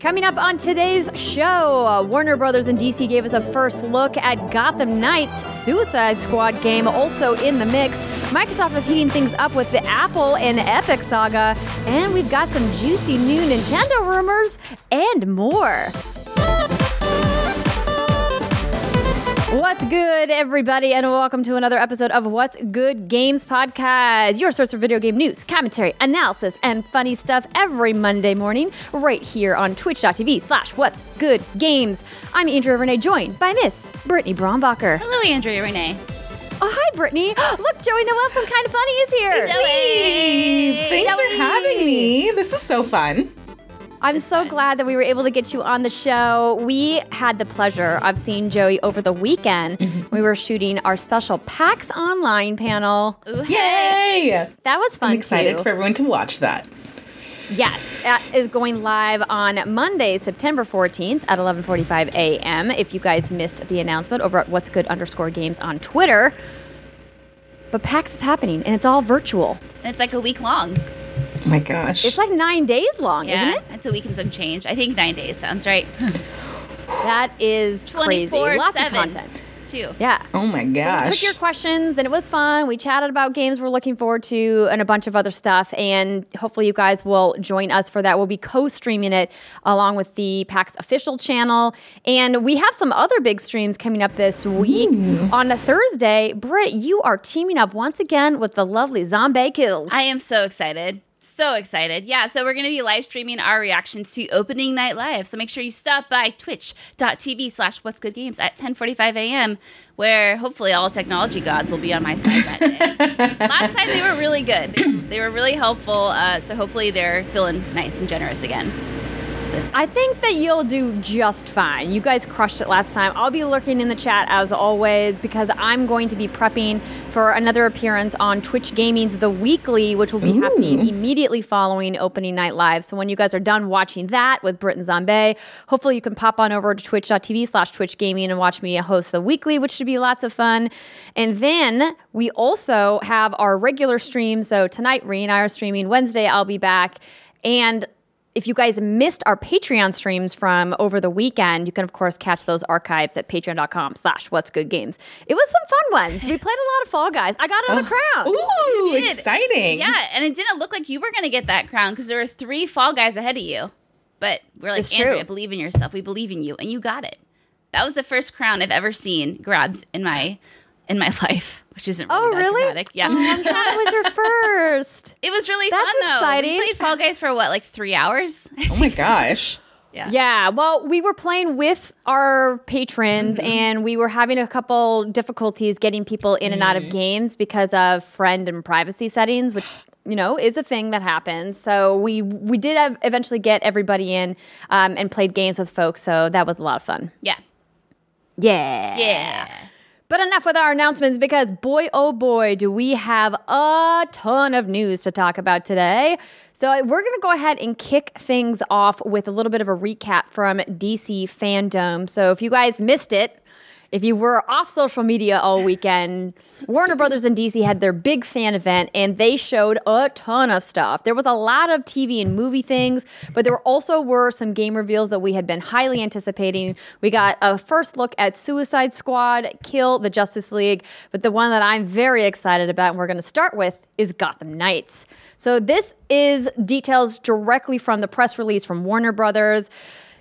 Coming up on today's show, uh, Warner Brothers and DC gave us a first look at Gotham Knights Suicide Squad game, also in the mix. Microsoft is heating things up with the Apple and Epic saga, and we've got some juicy new Nintendo rumors and more. What's good, everybody, and welcome to another episode of What's Good Games Podcast, your source for video game news, commentary, analysis, and funny stuff every Monday morning, right here on twitch.tv slash What's Good Games. I'm Andrea Renee, joined by Miss Brittany Brombacher. Hello, Andrea Renee. Oh, hi, Brittany. Look, Joey Noel from Kind of Funny is here. Joey. Thanks Joey. for having me. This is so fun. I'm so glad that we were able to get you on the show. We had the pleasure of seeing Joey over the weekend. Mm-hmm. We were shooting our special PAX Online panel. Ooh, hey. Yay! That was fun I'm excited too. for everyone to watch that. Yes, that is going live on Monday, September 14th at 11:45 a.m. If you guys missed the announcement over at What's Good underscore Games on Twitter. But PAX is happening, and it's all virtual. And it's like a week long. Oh my gosh. It's like nine days long, Yeah, isn't it? it's a week and some change. I think nine days sounds right. That is crazy. 24 Lots of content. Too. Yeah. oh my We gosh. took your questions and it was fun. We chatted about games we're looking forward to and a bunch of other stuff. And hopefully, you guys will join us for that. We'll be co streaming it along with the PAX official channel. And we have some other big streams coming up this week. On a Thursday, Britt, you are teaming up once again with the lovely Zombie Kills. I am so excited. So excited. Yeah, so we're going to be live streaming our reactions to opening night live. So make sure you stop by twitch.tv slash what's good games at 1045 a.m. where hopefully all technology gods will be on my side that day. Last time they were really good. They were really helpful. Uh, so hopefully they're feeling nice and generous again. This I think that you'll do just fine. You guys crushed it last time. I'll be lurking in the chat as always because I'm going to be prepping for another appearance on Twitch Gaming's The Weekly, which will be happening immediately following opening night live. So when you guys are done watching that with Brit and Zombie, hopefully you can pop on over to twitch.tv slash Twitch Gaming and watch me host The Weekly, which should be lots of fun. And then we also have our regular stream. So tonight, Ree and I are streaming. Wednesday, I'll be back. And if you guys missed our Patreon streams from over the weekend, you can of course catch those archives at patreon.com slash what's good games. It was some fun ones. We played a lot of Fall Guys. I got another oh. crown. Ooh, exciting. Yeah, and it didn't look like you were going to get that crown because there were three fall guys ahead of you. But we're like, It's true. Andrea, believe in yourself. We believe in you, and you got it. That was the first crown I've ever seen grabbed in my in my life, which isn't really Oh, that really? dramatic. Yeah, Oh, I'm it was your first. it was really That's fun though. exciting. We played Fall Guys for what, like three hours? Oh my gosh. yeah. Yeah, well, we were playing with our patrons and we were having a couple difficulties getting people in and out of games because of friend and privacy settings, which you know is a thing that happens. So we we did have eventually get everybody in um, and played games with folks. So that was a lot of fun. Yeah. Yeah, Yeah. But enough with our announcements because boy, oh boy, do we have a ton of news to talk about today. So we're going to go ahead and kick things off with a little bit of a recap from DC Fandom. So if you guys missed it, if you were off social media all weekend, Warner Brothers and DC had their big fan event and they showed a ton of stuff. There was a lot of TV and movie things, but there also were some game reveals that we had been highly anticipating. We got a first look at Suicide Squad, Kill the Justice League, but the one that I'm very excited about and we're going to start with is Gotham Knights. So this is details directly from the press release from Warner Brothers.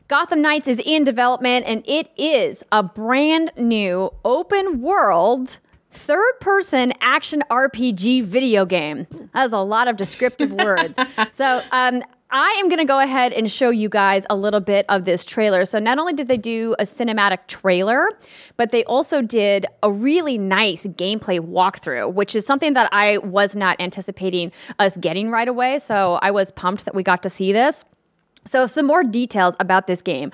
Gotham Knights is in development and it is a brand new open world third person action RPG video game. That is a lot of descriptive words. So, um, I am going to go ahead and show you guys a little bit of this trailer. So, not only did they do a cinematic trailer, but they also did a really nice gameplay walkthrough, which is something that I was not anticipating us getting right away. So, I was pumped that we got to see this. So, some more details about this game.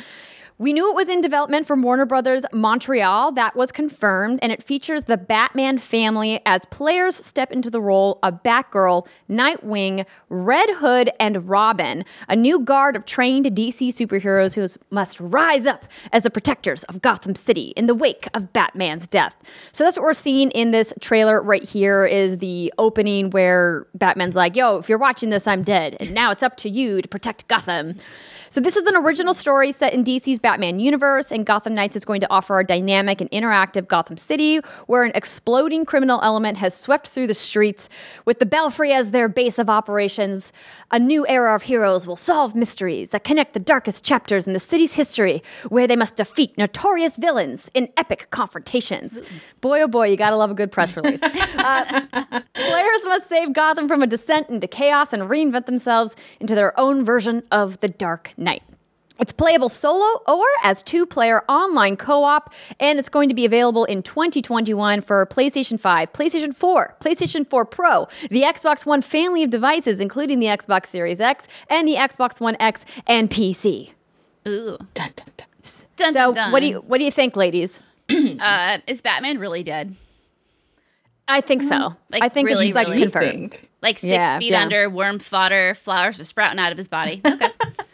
We knew it was in development from Warner Brothers Montreal. That was confirmed, and it features the Batman family as players step into the role of Batgirl, Nightwing, Red Hood, and Robin, a new guard of trained DC superheroes who must rise up as the protectors of Gotham City in the wake of Batman's death. So that's what we're seeing in this trailer right here is the opening where Batman's like, "Yo, if you're watching this, I'm dead, and now it's up to you to protect Gotham." So this is an original story set in DC's Batman universe, and Gotham Knights is going to offer a dynamic and interactive Gotham City where an exploding criminal element has swept through the streets with the Belfry as their base of operations. A new era of heroes will solve mysteries that connect the darkest chapters in the city's history, where they must defeat notorious villains in epic confrontations. Boy, oh boy, you gotta love a good press release. Uh, players must save Gotham from a descent into chaos and reinvent themselves into their own version of the Dark Knight. It's playable solo or as two player online co op, and it's going to be available in 2021 for PlayStation 5, PlayStation 4, PlayStation 4 Pro, the Xbox One family of devices, including the Xbox Series X and the Xbox One X and PC. Ooh. Dun, dun, dun. Dun, so, dun, dun. what do you what do you think, ladies? Uh, is Batman really dead? I think so. Like, I think really, it's like really? confirmed. Think. Like six Yeah, feet yeah. under, worm fodder, flowers are sprouting out of his body. Okay.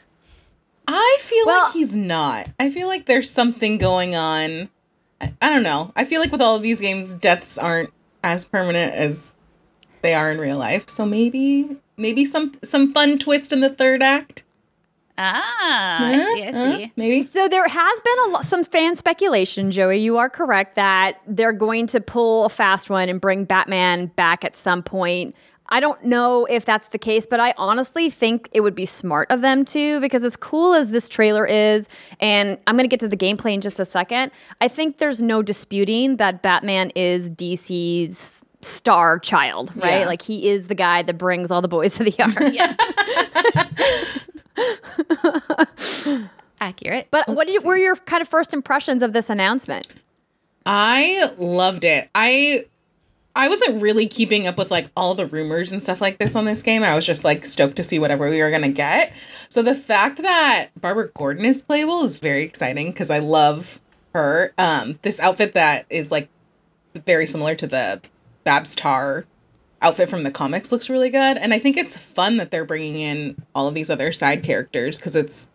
I feel Well- like he's not. I feel like there's something going on. I, I don't know. I feel like with all of these games, deaths aren't as permanent as they are in real life. So maybe, maybe some some fun twist in the third act. ah, I see, I Huh? see. Maybe. So there has been a lo- some fan speculation, Joey. You are correct that they're going to pull a fast one and bring Batman back at some point. I don't know if that's the case, but I honestly think it would be smart of them to because as cool as this trailer is, and I'm going to get to the gameplay in just a second, I think there's no disputing that Batman is DC's star child, right? Yeah. Like he is the guy that brings all the boys to the yard. Yeah. Accurate. But what did, were your kind of first impressions of this announcement? I loved it. I I wasn't really keeping up with like all the rumors and stuff like this on this game. I was just like stoked to see whatever we were gonna get. So the fact that Barbara Gordon is playable is very exciting because I love her. Um, this outfit that is like very similar to the Babs Tarr outfit from the comics looks really good, and I think it's fun that they're bringing in all of these other side characters because it's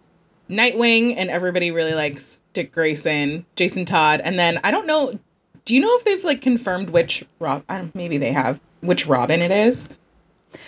Nightwing and everybody really likes Dick Grayson, Jason Todd, and then I don't know. Do you know if they've like confirmed which Rob? I don't, maybe they have which Robin it is.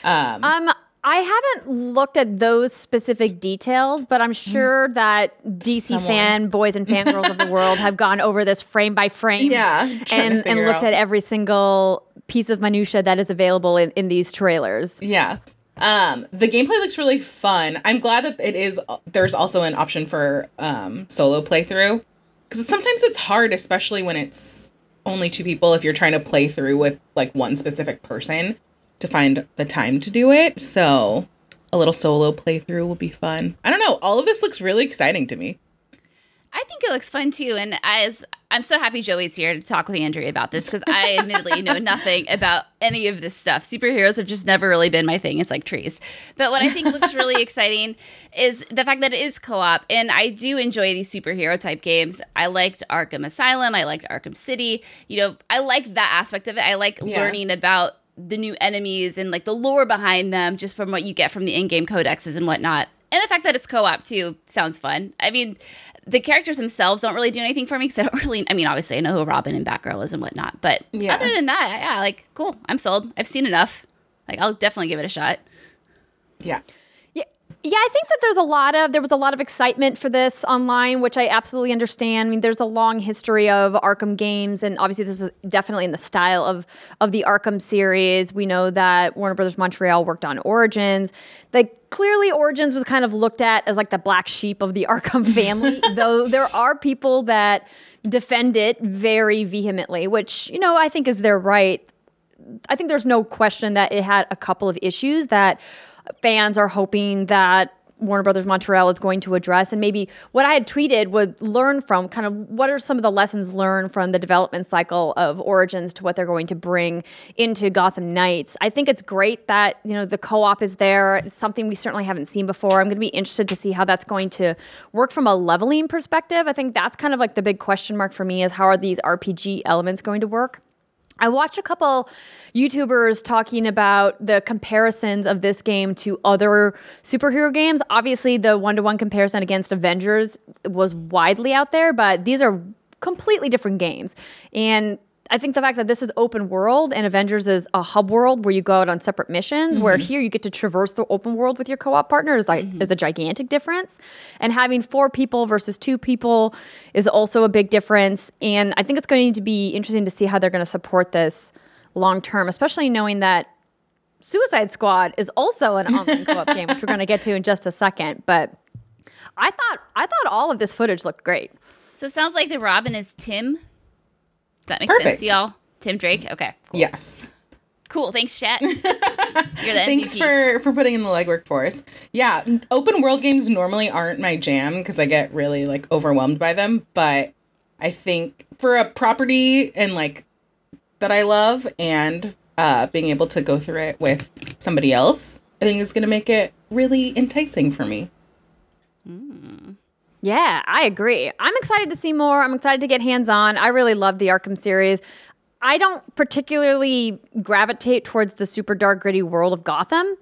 Um, Um, I haven't looked at those specific details, but I'm sure that DC Someone. fan boys and fangirls of the world have gone over this frame by frame. Yeah, and and looked out. at every single piece of minutia that is available in, in these trailers. yeah. Um, the gameplay looks really fun. I'm glad that it is. There's also an option for um, solo playthrough because sometimes it's hard, especially when it's only two people. If you're trying to play through with like one specific person, to find the time to do it. So a little solo playthrough will be fun. I don't know. All of this looks really exciting to me. I think it looks fun too. And as I'm so happy Joey's here to talk with Andrea about this because I admittedly know nothing about any of this stuff. Superheroes have just never really been my thing. It's like trees. But what I think looks really exciting is the fact that it is co op. And I do enjoy these superhero type games. I liked Arkham Asylum, I liked Arkham City. You know, I like that aspect of it. I like Yeah. learning about the new enemies and like the lore behind them just from what you get from the in-game codexes and whatnot. And the fact that it's co-op too sounds fun. I mean, the characters themselves don't really do anything for me because I don't really. I mean, obviously I know who Robin and Batgirl is and whatnot, but Yeah. other than that, yeah, like cool. I'm sold. I've seen enough. Like I'll definitely give it a shot. Yeah. Yeah, I think that there's a lot of there was a lot of excitement for this online, which I absolutely understand. I mean, there's a long history of Arkham games, and obviously this is definitely in the style of of the Arkham series. We know that Warner Brothers Montreal worked on Origins. Like clearly, Origins was kind of looked at as like the black sheep of the Arkham family, though there are people that defend it very vehemently, which you know I think is their right. I think there's no question that it had a couple of issues that fans are hoping that Warner Brothers Montreal is going to address. And maybe what I had tweeted would learn from kind of what are some of the lessons learned from the development cycle of Origins to what they're going to bring into Gotham Knights. I think it's great that, you know, the co-op is there. It's something we certainly haven't seen before. I'm going to be interested to see how that's going to work from a leveling perspective. I think that's kind of like the big question mark for me is how are these RPG elements going to work? I watched a couple YouTubers talking about the comparisons of this game to other superhero games. Obviously, the one to one comparison against Avengers was widely out there, but these are completely different games. And I think the fact that this is open world and Avengers is a hub world where you go out on separate missions, where mm-hmm. here you get to traverse the open world with your co-op partner is like mm-hmm. is a gigantic difference. And having four people versus two people is also a big difference. And I think it's going to be interesting to see how they're going to support this long term, especially knowing that Suicide Squad is also an online co-op game, which we're going to get to in just a second. But I thought I thought all of this footage looked great. So it sounds like the Robin is Tim. That make sense Perfect. to y'all? Tim Drake? Okay. Yes. Cool. Thanks, chat. You're the Thanks MVP. for for putting in the legwork for us. Yeah, open world games normally aren't my jam because I get really like overwhelmed by them. But I think for a property and like that I love and uh, being able to go through it with somebody else, I think is going to make it really enticing for me. Yeah, I agree. I'm excited to see more. I'm excited to get hands on. I really love the Arkham series. I don't particularly gravitate towards the super dark, gritty world of Gotham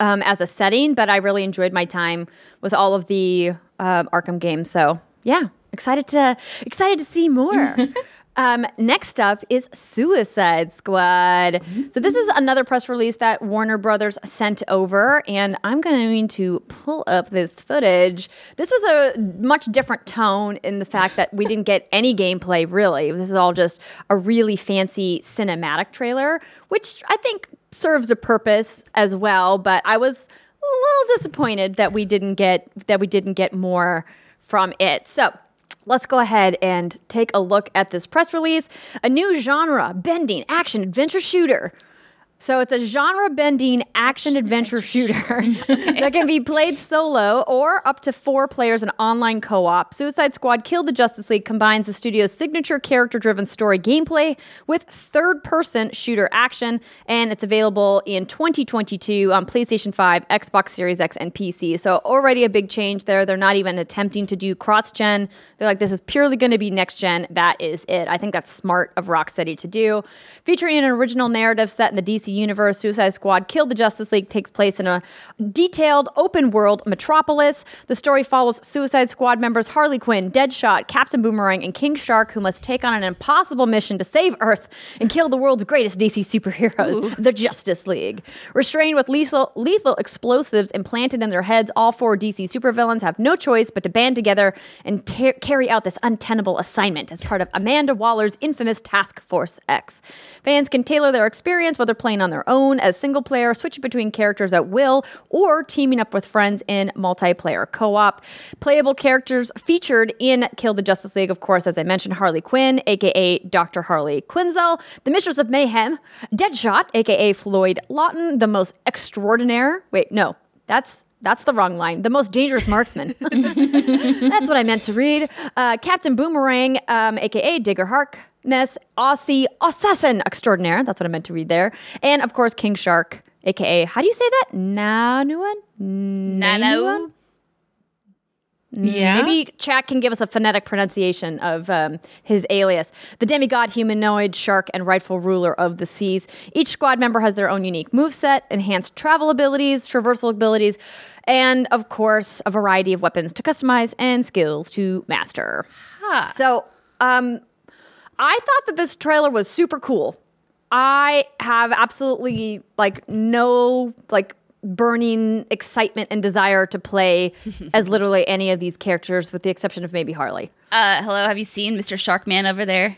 um, as a setting, but I really enjoyed my time with all of the um Arkham games. So yeah, excited to excited to see more. Um, next up is Suicide Squad. So this is another press release that Warner Brothers sent over, and I'm going to pull up this footage. This was a much different tone in the fact that we didn't get any gameplay. Really, this is all just a really fancy cinematic trailer, which I think serves a purpose as well. But I was a little disappointed that we didn't get that we didn't get more from it. So let's go ahead and take a look at this press release. A new genre bending action adventure shooter. So it's a genre bending action adventure shooter that can be played solo or up to four players in online co op. Suicide Squad Kill the Justice League combines the studio's signature character driven story gameplay with third person shooter action, and it's available in 2022 on PlayStation 5, Xbox Series X, and PC. So already a big change there. They're not even attempting to do cross gen. They're like, this is purely going to be next gen. That is it. I think that's smart of Rocksteady to do. Featuring an original narrative set in the DC universe, Suicide Squad Kill the Justice League takes place in a detailed open world metropolis. The story follows Suicide Squad members Harley Quinn, Deadshot, Captain Boomerang, and King Shark, who must take on an impossible mission to save Earth and kill the world's greatest DC superheroes, the Justice League. Restrained with lethal, lethal explosives implanted in their heads, all four DC supervillains have no choice but to band together and ta- carry out this untenable assignment as part of Amanda Waller's infamous Task Force X. Fans can tailor their experience whether playing on their own as single player, switching between characters at will, or teaming up with friends in multiplayer co op. Playable characters featured in Kill the Justice League, of course, as I mentioned, Harley Quinn, aka Dr. Harley Quinzel, the Mistress of Mayhem, Deadshot, aka Floyd Lawton, the most extraordinaire. Wait, no, that's that's the wrong line. The most dangerous marksman. That's what I meant to read. Uh, Captain Boomerang, um, aka Digger Harkness, Aussie assassin extraordinaire. That's what I meant to read there. And of course, King Shark, aka how do you say that? Nanuan. Nano. Yeah. Maybe chat can give us a phonetic pronunciation of um, his alias. The demigod, humanoid, shark, and rightful ruler of the seas. Each squad member has their own unique moveset, enhanced travel abilities, traversal abilities, and of course, a variety of weapons to customize and skills to master. Huh. So, um, I thought that this trailer was super cool. I have absolutely like no like burning excitement and desire to play as literally any of these characters, with the exception of maybe Harley. Uh, hello, have you seen Mr. Sharkman over there?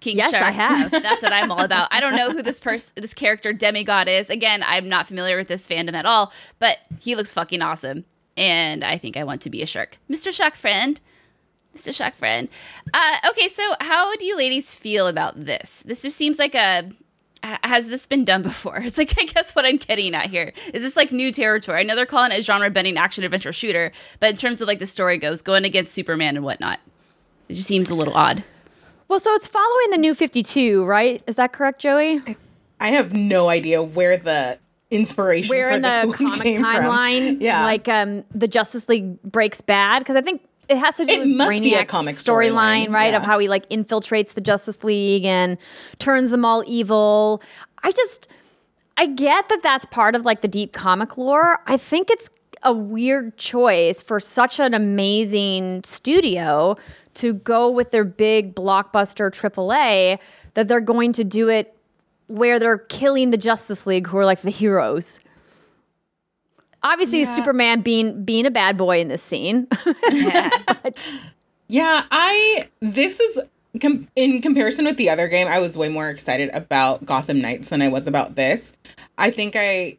King Yes, Shark. I have. That's what I'm all about. I don't know who this person, this character demigod is. Again, I'm not familiar with this fandom at all, but he looks fucking awesome, and I think I want to be a shark, Mr. Shark friend. Mr. Shark friend. Uh, okay, so how do you ladies feel about this? This just seems like a. Has this been done before? It's like I guess what I'm getting at here is this like new territory. I know they're calling it a genre bending action adventure shooter, but in terms of like the story goes, going against Superman and whatnot, it just seems a little odd. Well, so it's following the new 52, right? Is that correct, Joey? I have no idea where the inspiration Where for in this the one comic came timeline, from. Yeah. like um, the Justice League breaks bad? Because I think it has to do It with must be a Brainiac's comic storyline, right? Of how he like infiltrates the Justice League and turns them all evil. I just, I get that that's part of like the deep comic lore. I think it's a weird choice for such an amazing studio to go with their big blockbuster AAA that they're going to do it where they're killing the Justice League, who are like the heroes. Obviously, Yeah. Superman being being a bad boy in this scene. Yeah, I this is com- in comparison with the other game, I was way more excited about Gotham Knights than I was about this. I think I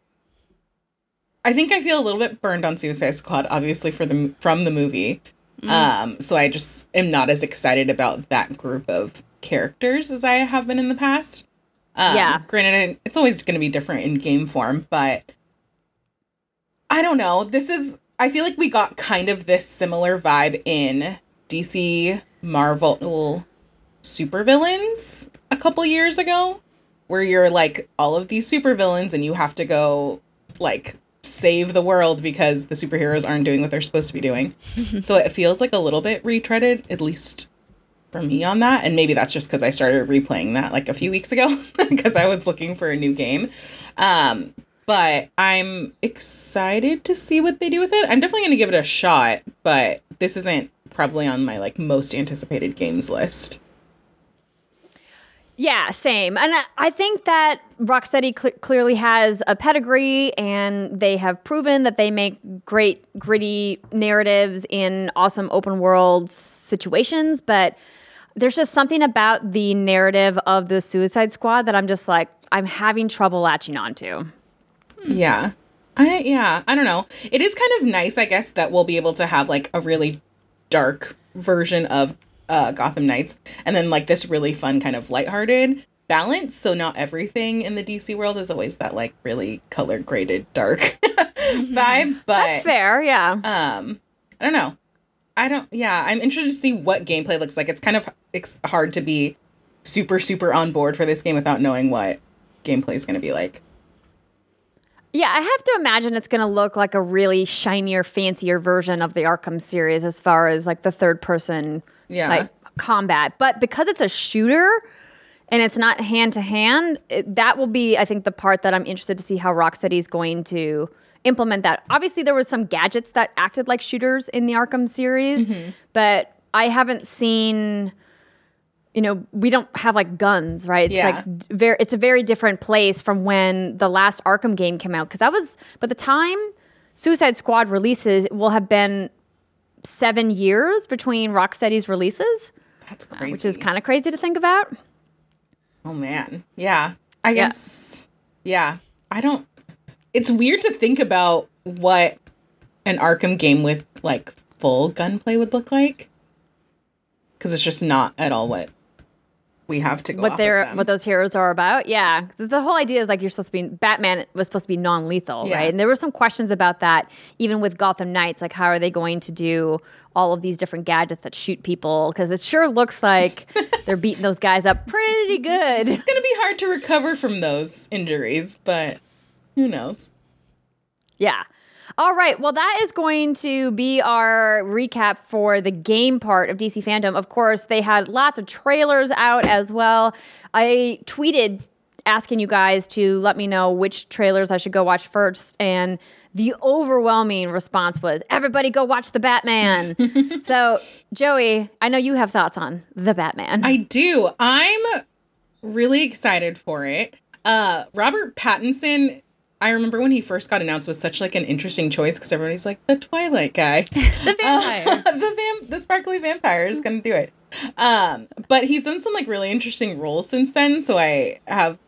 I think I feel a little bit burned on Suicide Squad obviously for the from the movie. Um so I just am not as excited about that group of characters as I have been in the past. Um, Yeah. Granted, it's always going to be different in game form, but I don't know. This is I feel like we got kind of this similar vibe in DC Marvel supervillains a couple years ago where you're like all of these supervillains and you have to go like save the world because the superheroes aren't doing what they're supposed to be doing. so it feels like a little bit retreaded at least for me on that and maybe that's just cuz I started replaying that like a few weeks ago because I was looking for a new game. Um but I'm excited to see what they do with it. I'm definitely going to give it a shot, but this isn't probably on my like most anticipated games list. Yeah, same. And I- think that Rocksteady cl- clearly has a pedigree and they have proven that they make great, gritty narratives in awesome open world situations. But there's just something about the narrative of the Suicide Squad that I'm just like, I'm having trouble latching onto. Yeah. I yeah, I don't know. It is kind of nice, I guess, that we'll be able to have like a really dark version of uh Gotham Knights and then like this really fun kind of lighthearted balance. So not everything in the DC world is always that like really color graded dark vibe. But That's fair, yeah. um I don't know. I don't yeah, I'm interested to see what gameplay looks like. It's kind of it's hard to be super super on board for this game without knowing what gameplay is going to be like. Yeah, I have to imagine it's going to look like a really shinier, fancier version of the Arkham series as far as like the third person Yeah. like combat. But because it's a shooter and it's not hand to hand, that will be I think the part that I'm interested to see how Rocksteady is going to implement that. Obviously there was some gadgets that acted like shooters in the Arkham series, Mm-hmm. but I haven't seen you know, we don't have like guns, right? It's Yeah. like very it's a very different place from when the last Arkham game came out because that was by the time Suicide Squad releases it will have been 7 years between Rocksteady's releases, That's crazy. which is kind of crazy to think about. Oh man. Yeah. I Yeah. guess yeah. I don't it's weird to think about what an Arkham game with like full gunplay would look like. Cuz it's just not at all what we have to go What they're what those heroes are about. Yeah, the whole idea is like you're supposed to be Batman was supposed to be non-lethal, Yeah. right? And there were some questions about that even with Gotham Knights like how are they going to do all of these different gadgets that shoot people because it sure looks like they're beating those guys up pretty good. it's going to be hard to recover from those injuries, but who knows? Yeah. All right. Well, that is going to be our recap for the game part of DC Fandom. Of course, they had lots of trailers out as well. I tweeted asking you guys to let me know which trailers I should go watch first. And the overwhelming response was everybody go watch The Batman. so, Joey, I know you have thoughts on The Batman. I do. I'm really excited for it. Uh Robert Pattinson I remember when he first got announced was such like an interesting choice because everybody's like the Twilight guy, The vampire. the vam- the sparkly vampire is gonna do it. Um, but he's done some like really interesting roles since then, so I have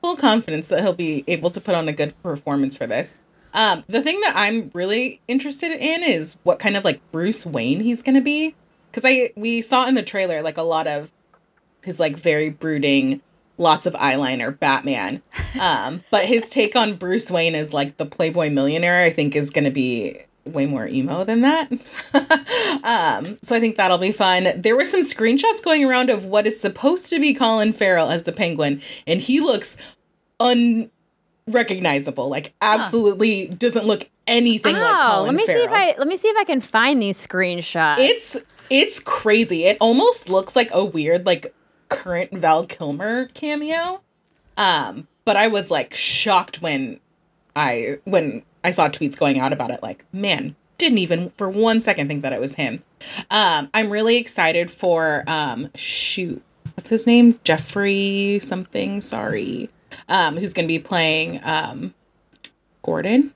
full confidence that he'll be able to put on a good performance for this. Um, the thing that I'm really interested in is what kind of like Bruce Wayne he's gonna be, because I we saw in the trailer like a lot of his like very brooding, lots of eyeliner Batman. Um, but his take on Bruce Wayne as like the Playboy millionaire, I think, is gonna be way more emo than that. um, so I think that'll be fun. There were some screenshots going around of what is supposed to be Colin Farrell as the Penguin, and he looks unrecognizable. Like absolutely doesn't look anything like oh, Colin let me Farrell. see if I let me see if I can find these screenshots. It's it's crazy. It almost looks like a weird like current Val Kilmer cameo. Um, but I was like shocked when I when I saw tweets going out about it, like, man, didn't even for one second think that it was him. Um, I'm really excited for um, shoot, what's his name? Jeffrey something. Sorry, um, who's going to be playing um, Gordon.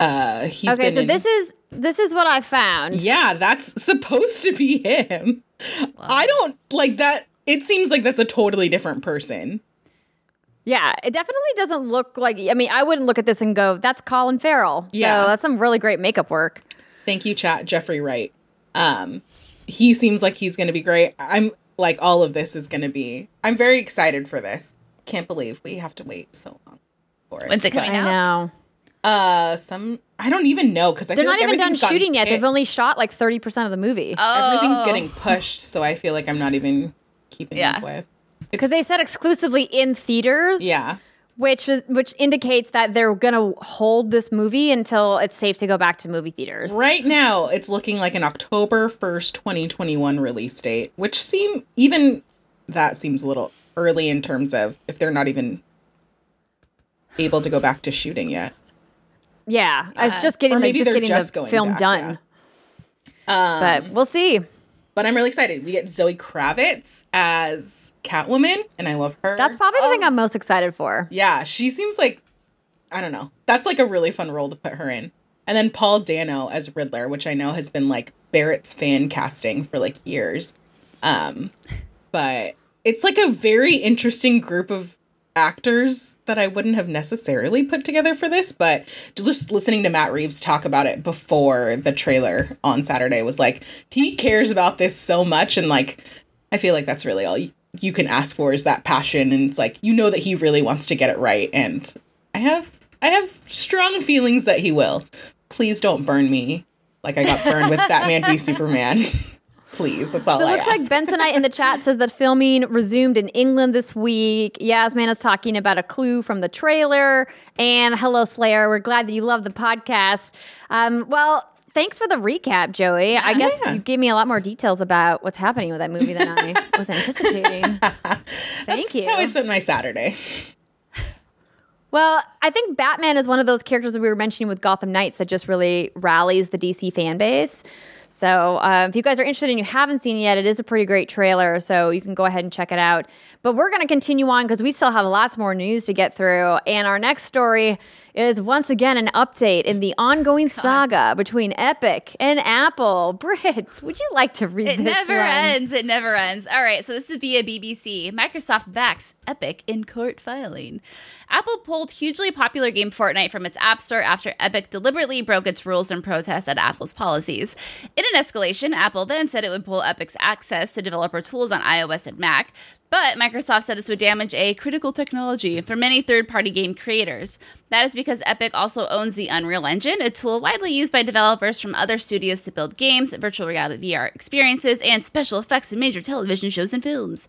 Uh, he's okay, so in- this is this is what I found. yeah, that's supposed to be him. I don't like that. It seems like that's a totally different person. Yeah, it definitely doesn't look like. I mean, I wouldn't look at this and go, "That's Colin Farrell." Yeah. so that's some really great makeup work. Thank you, chat. Jeffrey Wright. Um, he seems like he's going to be great. I'm like all of this is going to be. I'm very excited for this. Can't believe we have to wait so long for it. When's it coming I out? know uh, some I don't even know because they're not like even done shooting yet. hit. They've only shot like thirty percent of the movie Oh, everything's getting pushed, so I feel like I'm not even keeping Yeah. up with. because they said exclusively in theaters. yeah. which was which indicates that they're gonna hold this movie until it's safe to go back to movie theaters. Right now, it's looking like an October 1st, 2021 release date, which seem even that seems a little early in terms of if they're not even able to go back to shooting yet. Yeah, I was just getting the, just getting just the film back, done. but we'll see. But I'm really excited. We get Zoe Kravitz as Catwoman, and I love her. That's probably the thing I'm most excited for. yeah, she seems like I don't know. That's like a really fun role to put her in. And then Paul Dano as Riddler, which I know has been like Barrett's fan casting for like years. Um but it's like a very interesting group of actors that I wouldn't have necessarily put together for this, but just listening to Matt Reeves talk about it before the trailer on Saturday was like he cares about this so much and like I feel like that's really all you, can ask for is that passion and it's like you know that he really wants to get it right and I have I have strong feelings that he will. Please don't burn me like I got burned with Batman v Superman. Please, that's all So it I looks ask. like Bensonite in the chat says that filming resumed in England this week. Yasmin is talking about a clue from the trailer. And hello, Slayer. We're glad that you love the podcast. Um, well, thanks for the recap, Joey. I guess Yeah. you gave me a lot more details about what's happening with that movie than I was anticipating. Thank That's you. how I spent my Saturday. Well, I think Batman is one of those characters that we were mentioning with Gotham Knights that just really rallies the DC fan base. So, uh, if you guys are interested and you haven't seen it yet, it is a pretty great trailer. So, you can go ahead and check it out. But we're going to continue on because we still have lots more news to get through. And our next story is once again an update in the ongoing saga between Epic and Apple. Britt, would you like to read It this never one? ends. It never ends. All right, so this is via BBC. Microsoft backs Epic in court filing. Apple pulled hugely popular game Fortnite from its App Store after Epic deliberately broke its rules in protest at Apple's policies. In an escalation, Apple then said it would pull Epic's access to developer tools on iOS and Mac. But Microsoft said this would damage a critical technology for many third party game creators. That is because Epic also owns the Unreal Engine, a tool widely used by developers from other studios to build games, virtual reality VR experiences, and special effects in major television shows and films.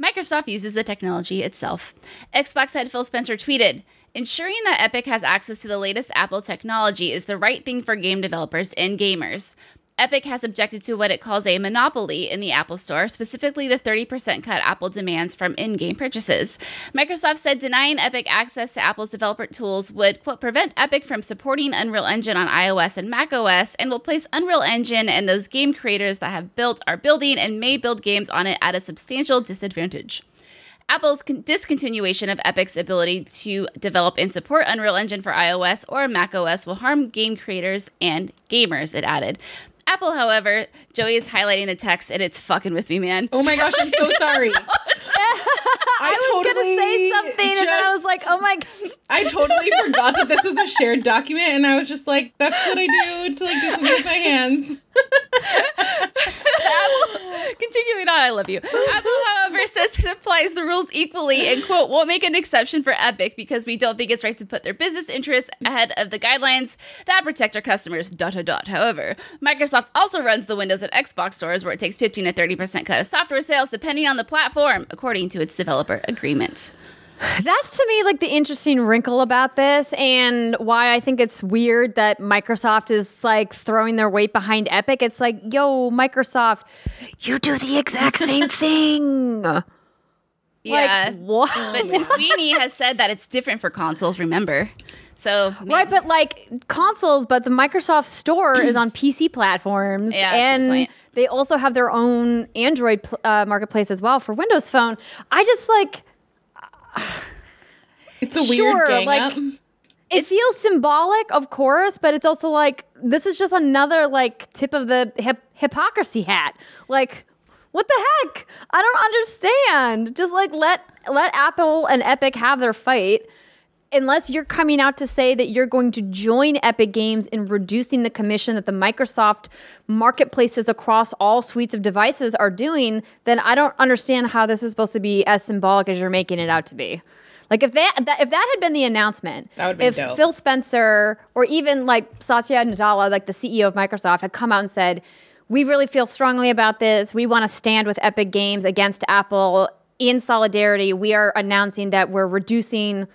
Microsoft uses the technology itself. Xbox head Phil Spencer tweeted, Ensuring that Epic has access to the latest Apple technology is the right thing for game developers and gamers. Epic has objected to what it calls a monopoly in the Apple Store, specifically the 30% cut Apple demands from in game purchases. Microsoft said denying Epic access to Apple's developer tools would, quote, prevent Epic from supporting Unreal Engine on iOS and macOS and will place Unreal Engine and those game creators that have built, are building, and may build games on it at a substantial disadvantage. Apple's discontinuation of Epic's ability to develop and support Unreal Engine for iOS or macOS will harm game creators and gamers, it added. Apple, however, Joey is highlighting the text and it's fucking with me, man. Oh my gosh, I'm so sorry. I, I was going to say something and I was like, oh my gosh. I totally forgot that this was a shared document, and I was just like, "That's what I do to like do something with my hands." Apple, continuing on, I love you. Apple, says it applies the rules equally and, quote, won't make an exception for Epic because we don't think it's right to put their business interests ahead of the guidelines that protect our customers, dot, dot, dot. However, Microsoft also runs the Windows and Xbox stores where it takes 15 to 30% cut of software sales depending on the platform, according to its developer agreements. That's to me like the interesting wrinkle about this, and why I think it's weird that Microsoft is like throwing their weight behind Epic. It's like, yo, Microsoft, you do the exact same thing. Yeah. Like, what? But Tim Sweeney has said that it's different for consoles, remember? So Right, but like consoles, but the Microsoft Store is on PC platforms, Yeah, and they also have their own Android pl- uh, marketplace as well for Windows Phone. I just like It's a Sure, weird gang like- up. it feels symbolic, of course, but it's also like this is just another like tip of the hip- hypocrisy hat. Like, what the heck? I don't understand. Just like let let Apple and Epic have their fight. Unless you're coming out to say that you're going to join Epic Games in reducing the commission that the Microsoft marketplaces across all suites of devices are doing, then I don't understand how this is supposed to be as symbolic as you're making it out to be. Like if that, that if that had been the announcement, That if dope. Phil Spencer or even like Satya Nadella, like the CEO of Microsoft, had come out and said, "We really feel strongly about this. We want to stand with Epic Games against Apple in solidarity. We are announcing that we're reducing."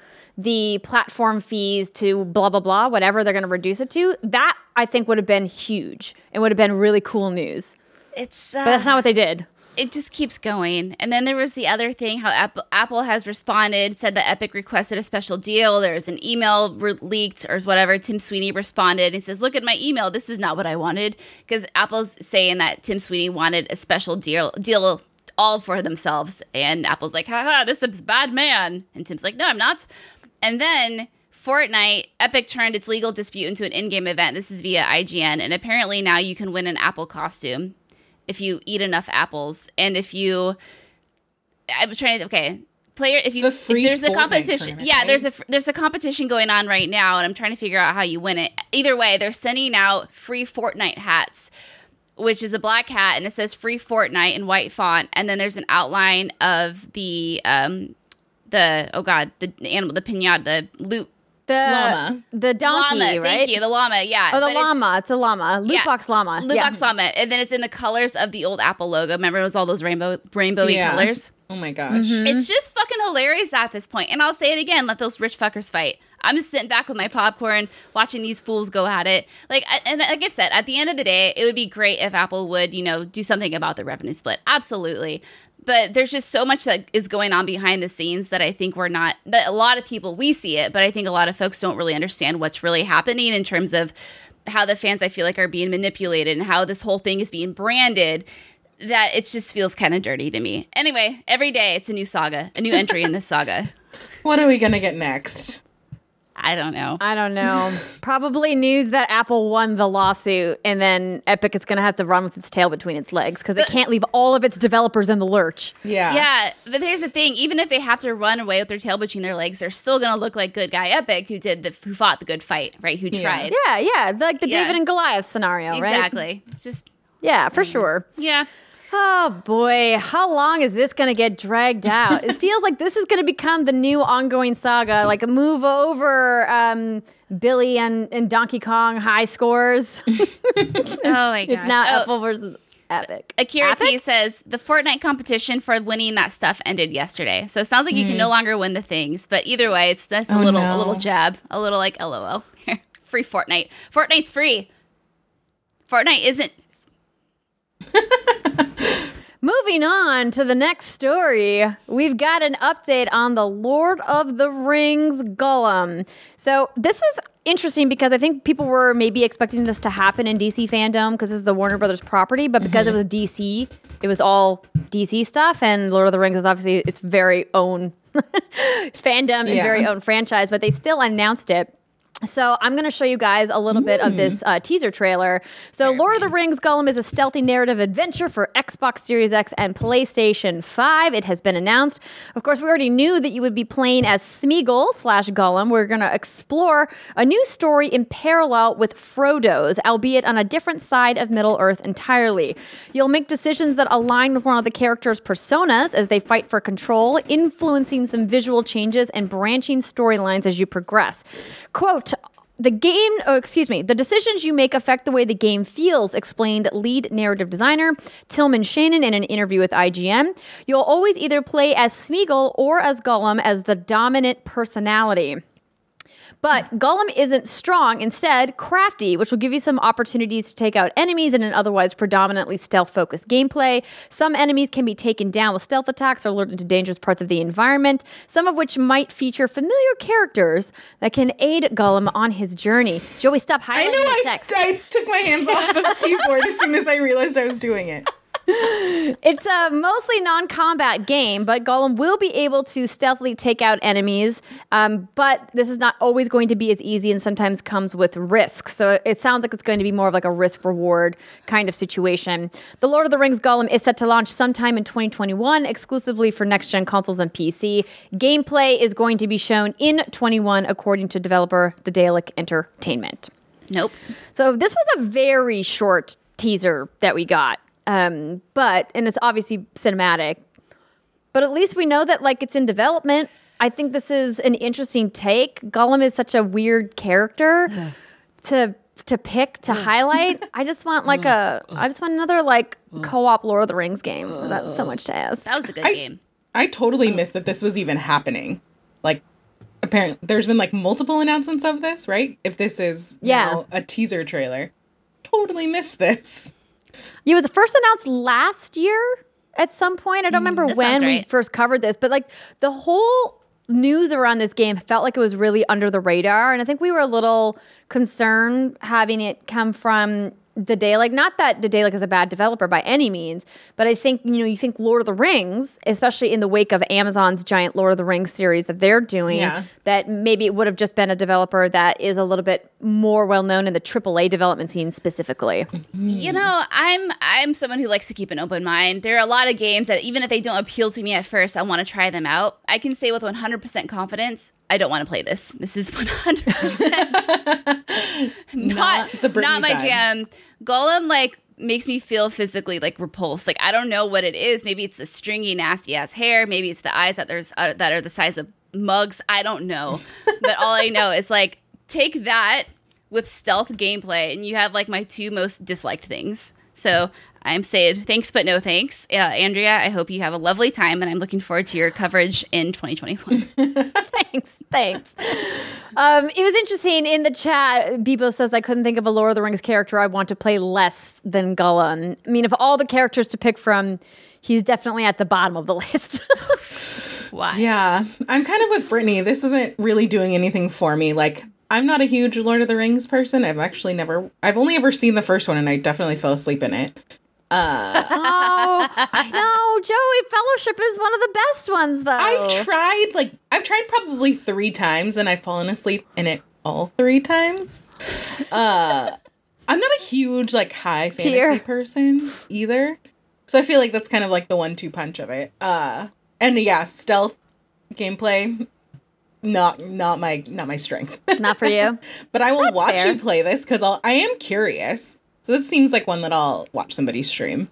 The platform fees to blah blah blah, whatever they're going to reduce it to. That I think would have been huge. It would have been really cool news. it's uh, But that's not what they did. it just keeps going. And then there was the other thing how Apple, Apple has responded, said that Epic requested a special deal. There's an email re- leaked or whatever. Tim Sweeney responded. He says, Look at my email. This is not what I wanted. Because Apple's saying that Tim Sweeney wanted a special deal, deal all for themselves. And Apple's like, haha, this is a bad man. And Tim's like, No, I'm not. And then. Fortnite, Epic turned its legal dispute into an in-game event. This is via IGN, and apparently now you can win an Apple costume if you eat enough apples and if you i'm trying to okay player if you the if there's a competition yeah right? there's a there's a competition going on right now and i'm trying to figure out how you win it either way they're sending out free fortnite hats which is a black hat and it says free fortnite in white font and then there's an outline of the um the oh god the animal the pinata the loot The Llama. the donkey, llama right? thank you the llama yeah Oh, the but llama. It's a llama. Loot Yeah. box llama. Loot yeah. box llama, and then it's in the colors of the old Apple logo. Remember, it was all those rainbow rainbowy Yeah. colors. Oh my gosh. Mm-hmm. It's just fucking hilarious at this point. And I'll say it again: let those rich fuckers fight. I'm just sitting back with my popcorn, watching these fools go at it. Like, and like I said, at the end of the day, it would be great if Apple would, you know, do something about the revenue split. Absolutely. But there's just so much that is going on behind the scenes that I think we're not. That a lot of people we see it, but I think a lot of folks don't really understand what's really happening in terms of how the fans I feel like are being manipulated and how this whole thing is being branded that it just feels kind of dirty to me. Anyway, every day it's a new saga, a new entry in this saga. What are we gonna get next? I don't know. I don't know. Probably news that Apple won the lawsuit, and then Epic is going to have to run with its tail between its legs because it can't leave all of its developers in the lurch. Yeah. Yeah, but here's the thing: even if they have to run away with their tail between their legs, they're still gonna look like good guy Epic, who did the who fought the good fight, right? Who Yeah. tried Yeah, yeah, like the Yeah. David and Goliath scenario, right? exactly. It's just Yeah, for mm. sure. yeah. Oh boy, how long is this going to get dragged out? it feels like this is going to become the new ongoing saga, like a move over um, Billy and, and Donkey Kong high scores. Oh my gosh! it's now Oh, Apple versus Epic. Akira T says the Fortnite competition for winning that stuff ended yesterday, so it sounds like you can no longer win the things. But either way, it's just a Oh, little a little jab, a little like LOL. free Fortnite. Fortnite's free. Fortnite isn't. Moving on to the next story, we've got an update on the Lord of the Rings Gollum. So, this was interesting because I think people were maybe expecting this to happen in DC fandom because this is the Warner Brothers property, but because it mm-hmm. was DC, it was all DC stuff, and Lord of the Rings is obviously its very own fandom and very own franchise, but they still announced it. So I'm going to show you guys a little bit of this uh, teaser trailer. So Lord of the Rings Gollum is a stealthy narrative adventure for Xbox Series X and PlayStation 5. It has been announced. Of course, we already knew that you would be playing as Smeagol slash Gollum. We're going to explore a new story in parallel with Frodo's, albeit on a different side of Middle Earth entirely. You'll make decisions that align with one of the characters' personas as they fight for control, influencing some visual changes and branching storylines as you progress. Quote, the game, oh, excuse me, the decisions you make affect the way the game feels, explained lead narrative designer Tillman Shannon in an interview with IGN. You'll always either play as Smeagol or as Gollum as the dominant personality. But Gollum isn't strong, instead, crafty, which will give you some opportunities to take out enemies in an otherwise predominantly stealth focused gameplay. Some enemies can be taken down with stealth attacks or lured into dangerous parts of the environment, some of which might feature familiar characters that can aid Gollum on his journey. Joey, stop highlighting I know I, text. I took my hands off the keyboard as soon as I realized I was doing it. It's a mostly non combat game, but Gollum will be able to stealthily take out enemies. Um, but this is not always going to be as easy and sometimes comes with risks. So it sounds like it's going to be more of like a risk reward kind of situation. The Lord of the Rings Gollum is set to launch sometime in 2021, exclusively for next gen consoles and PC. Gameplay is going to be shown in 21, according to developer Daedalic Entertainment. Nope. So this was a very short teaser that we got. Um, but and it's obviously cinematic. But at least we know that like it's in development. I think this is an interesting take. Gollum is such a weird character to to pick to highlight. I just want like a I just want another like co-op Lord of the Rings game. That's so much to ask. That was a good I- game. I totally missed that this was even happening. Like, apparently, there's been like multiple announcements of this, right? If this is Yeah. now a teaser trailer, totally missed this. It was first announced last year at some point. I don't mm, remember that when sounds we first covered this, but like the whole news around this game felt like it was really under the radar. And I think we were a little concerned having it come from the day like not that Daedalic is a bad developer by any means but i think you know you think lord of the rings especially in the wake of amazon's giant lord of the rings series that they're doing Yeah. that maybe it would have just been a developer that is a little bit more well known in the aaa development scene specifically You know, I'm I'm someone who likes to keep an open mind. There are a lot of games that even if they don't appeal to me at first, I want to try them out. I can say with 100% confidence, I don't want to play this. This is 100% not Not the Britney not my vibe. jam. Gollum like makes me feel physically like repulsed. Like I don't know what it is. Maybe it's the stringy nasty ass hair, maybe it's the eyes that there's uh, that are the size of mugs. I don't know. but all I know is like take that with stealth gameplay and you have like my two most disliked things. So I'm saying thanks, but no thanks. Uh, Andrea, I hope you have a lovely time and I'm looking forward to your coverage in 2021. thanks, thanks. Um, it was interesting in the chat. Bebo says I couldn't think of a Lord of the Rings character I want to play less than Gollum. I mean, of all the characters to pick from, he's definitely at the bottom of the list. Why? Yeah, I'm kind of with Brittany. This isn't really doing anything for me. Like, I'm not a huge Lord of the Rings person. I've actually never, I've only ever seen the first one and I definitely fell asleep in it. oh no, Joey! Fellowship is one of the best ones, though. I've tried, like, I've tried probably three times and I've fallen asleep in it all three times. Uh, I'm not a huge, like, high fantasy Tier. person either. So I feel like that's kind of like the one two punch of it. Uh, and yeah, stealth gameplay, not not my not my strength. Not for you. But I will That's watch fair. you play this because I am curious. So this seems like one that I'll watch somebody stream.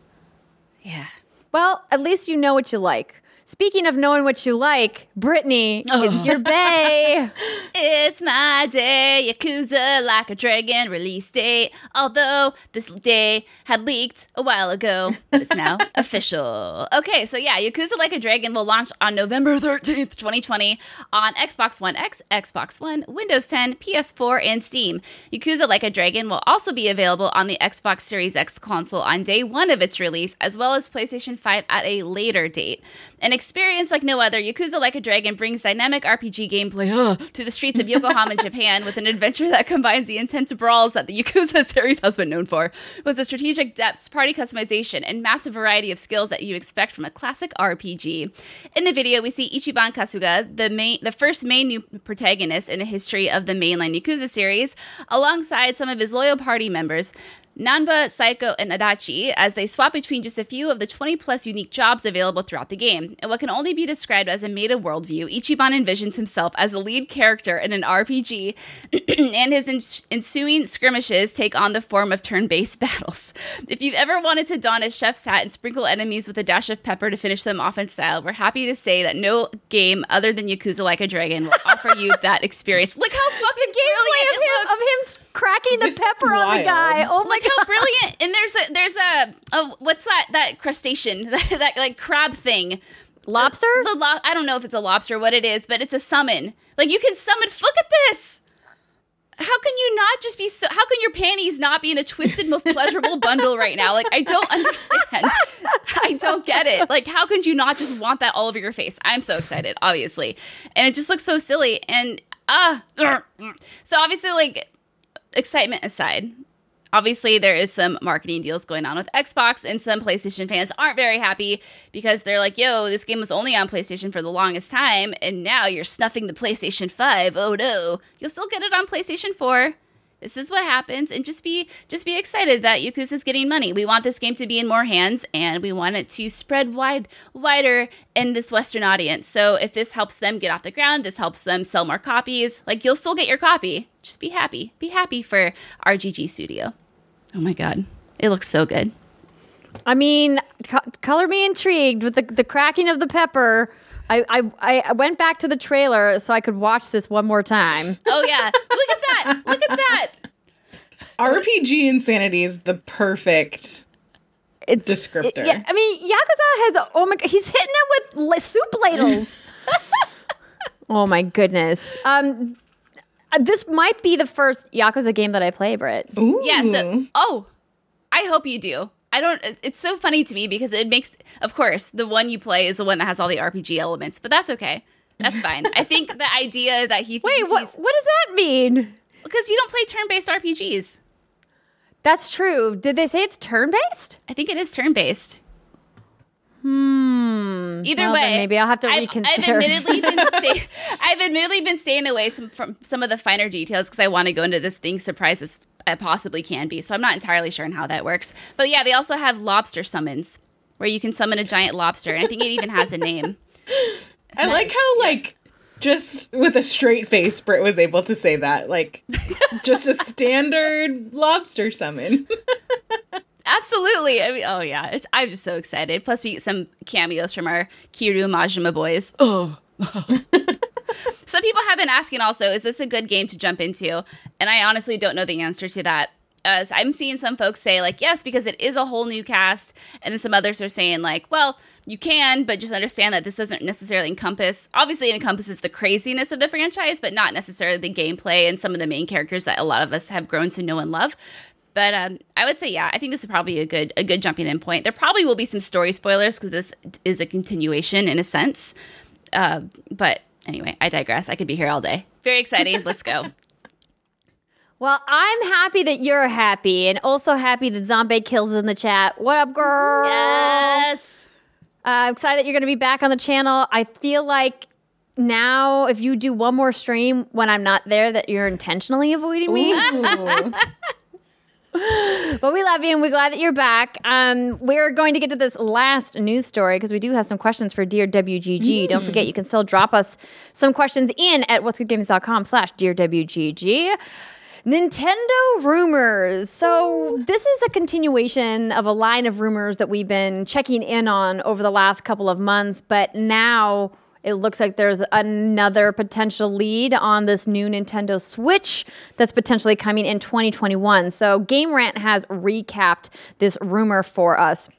Yeah. Well, at least you know what you like. Speaking of knowing what you like, Brittany, oh. it's your bay. It's my day, Yakuza like a dragon release date. Although this day had leaked a while ago, but it's now official. Okay, so yeah, Yakuza Like a Dragon will launch on November 13th, 2020 on Xbox One X, Xbox One, Windows 10, PS4, and Steam. Yakuza Like a Dragon will also be available on the Xbox Series X console on day one of its release, as well as PlayStation 5 at a later date. An experience like no other, Yakuza Like a Dragon brings dynamic RPG gameplay uh, to the streets of Yokohama, Japan, with an adventure that combines the intense brawls that the Yakuza series has been known for, with the strategic depths, party customization, and massive variety of skills that you'd expect from a classic RPG. In the video, we see Ichiban Kasuga, the main, the first main new protagonist in the history of the mainline Yakuza series, alongside some of his loyal party members. Nanba, Saeko, and Adachi as they swap between just a few of the 20 plus unique jobs available throughout the game. In what can only be described as a meta worldview, Ichiban envisions himself as the lead character in an RPG, and his ens- ensuing skirmishes take on the form of turn based battles. If you've ever wanted to don a chef's hat and sprinkle enemies with a dash of pepper to finish them off in style, we're happy to say that no game other than Yakuza Like a Dragon will offer you that experience. Look how fucking Gameplay brilliant of him, of him cracking the This pepper on the guy. Oh my Look how brilliant! And there's a there's a, a what's that that crustacean that, that like crab thing. Lobster? The lo- I don't know if it's a lobster, what it is, but it's a summon. Like you can summon. Look at this. how can you not just be so how can your panties not be in the twisted most pleasurable bundle right now like i don't understand i don't get it like how could you not just want that all over your face i'm so excited obviously and it just looks so silly and ah uh, so obviously like excitement aside obviously there is some marketing deals going on with Xbox and some PlayStation fans aren't very happy because they're like, "Yo, this game was only on PlayStation for the longest time and now you're snuffing the PlayStation 5. Oh no. You'll still get it on PlayStation 4." This is what happens and just be just be excited that Yakuza is getting money. We want this game to be in more hands and we want it to spread wide wider in this western audience. So if this helps them get off the ground, this helps them sell more copies, like you'll still get your copy. Just be happy. Be happy for RGG Studio. Oh my god. It looks so good. I mean, co- color me intrigued with the, the cracking of the pepper. I, I, I went back to the trailer so I could watch this one more time. Oh yeah. Look at that. Look at that. RPG insanity is the perfect It's, descriptor. it- yeah, I mean, Yakuza has, oh my god, he's hitting it with li- soup ladles. oh my goodness. Um, uh, this might be the first Yakuza game that I play, Britt. Ooh. Yeah, so oh, I hope you do. I don't it's so funny to me because it makes of course, the one you play is the one that has all the RPG elements, but that's okay. That's fine. I think the idea that he Wait, what, what does that mean? because you don't play turn-based RPGs. That's true. Did they say it's turn based? I think it is turn-based. Hmm. Either Well, way, maybe I'll have to I've, I've admittedly been stay, I've admittedly been staying away some, from some of the finer details because I want to go into this thing surprised as I possibly can be. So I'm not entirely sure on how that works. But yeah, they also have lobster summons where you can summon a giant lobster, and I think it even has a name. I like how like just with a straight face Britt was able to say that. Like just a standard lobster summon. Absolutely. I mean, oh yeah, it's, I'm just so excited. Plus, we get some cameos from our Kiryu Majima boys. Oh. Some people have been asking also, is this a good game to jump into? And I honestly don't know the answer to that. As I'm seeing some folks say, like, yes, because it is a whole new cast. And then some others are saying, like, well, you can, but just understand that this doesn't necessarily encompass, obviously, it encompasses the craziness of the franchise, but not necessarily the gameplay and some of the main characters that a lot of us have grown to know and love. But um, I would say, yeah, I think this is probably a good a good jumping in point. There probably will be some story spoilers because this is a continuation in a sense. Uh, but anyway, I digress. I could be here all day. Very exciting. Let's go. Well, I'm happy that you're happy, and also happy that Zombie Kills is in the chat. What up, girl? Yes. Uh, I'm excited that you're going to be back on the channel. I feel like now, if you do one more stream when I'm not there, that you're intentionally avoiding me. But we love you, and we're glad that you're back. Um, we're going to get to this last news story because we do have some questions for Dear WGG. Don't forget, you can still drop us some questions in at what'sgoodgames.com slash Dear WGG. Nintendo rumors. So, this is a continuation of a line of rumors that we've been checking in on over the last couple of months, but now it looks like there's another potential lead on this new Nintendo Switch that's potentially coming in 2021. So, Game Rant has recapped this rumor for us.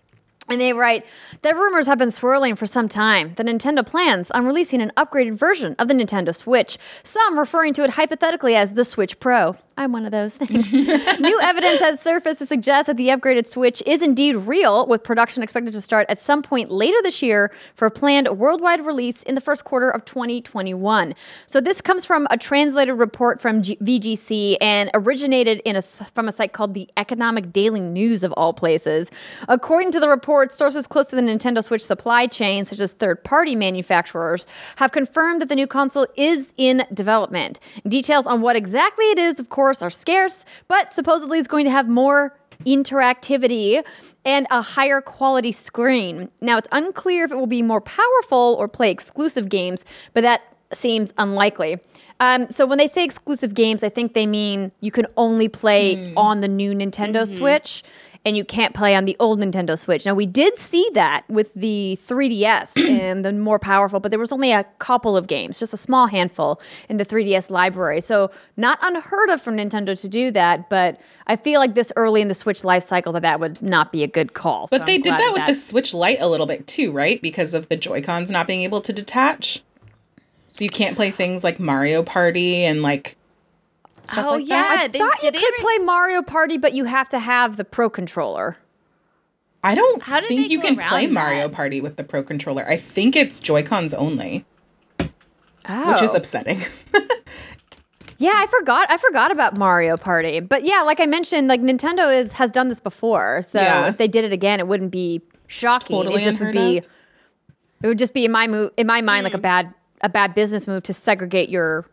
And they write, that rumors have been swirling for some time. The Nintendo plans on releasing an upgraded version of the Nintendo Switch, some referring to it hypothetically as the Switch Pro. I'm one of those things. New evidence has surfaced to suggest that the upgraded Switch is indeed real, with production expected to start at some point later this year for a planned worldwide release in the first quarter of 2021. So this comes from a translated report from G- VGC and originated in a, from a site called the Economic Daily News of all places. According to the report, sources close to the Nintendo Switch supply chain, such as third-party manufacturers, have confirmed that the new console is in development. Details on what exactly it is, of course, are scarce, but supposedly is going to have more interactivity and a higher quality screen. Now, it's unclear if it will be more powerful or play exclusive games, but that seems unlikely. Um, so when they say exclusive games, I think they mean you can only play on the new Nintendo Switch and you can't play on the old Nintendo Switch. Now we did see that with the 3DS and the more powerful, but there was only a couple of games, just a small handful in the 3DS library. So not unheard of for Nintendo to do that, but I feel like this early in the Switch life cycle that that would not be a good call. So But they I'm did that with the Switch Lite a little bit too, right? Because of the Joy Cons not being able to detach. So you can't play things like Mario Party and like stuff Oh, like yeah. that. I they- thought you they could ever- play Mario Party, but you have to have the Pro Controller. I don't How think you can around play Mario? Party with the Pro controller. I think it's Joy Cons only, Oh. which is upsetting. Yeah, I forgot. I forgot about Mario Party. But yeah, like I mentioned, like Nintendo is has done this before. So Yeah. if they did it again, it wouldn't be shocking. Totally it just would unheard be. of. It would just be in my move in my mind like a Hmm. bad a bad business move to segregate your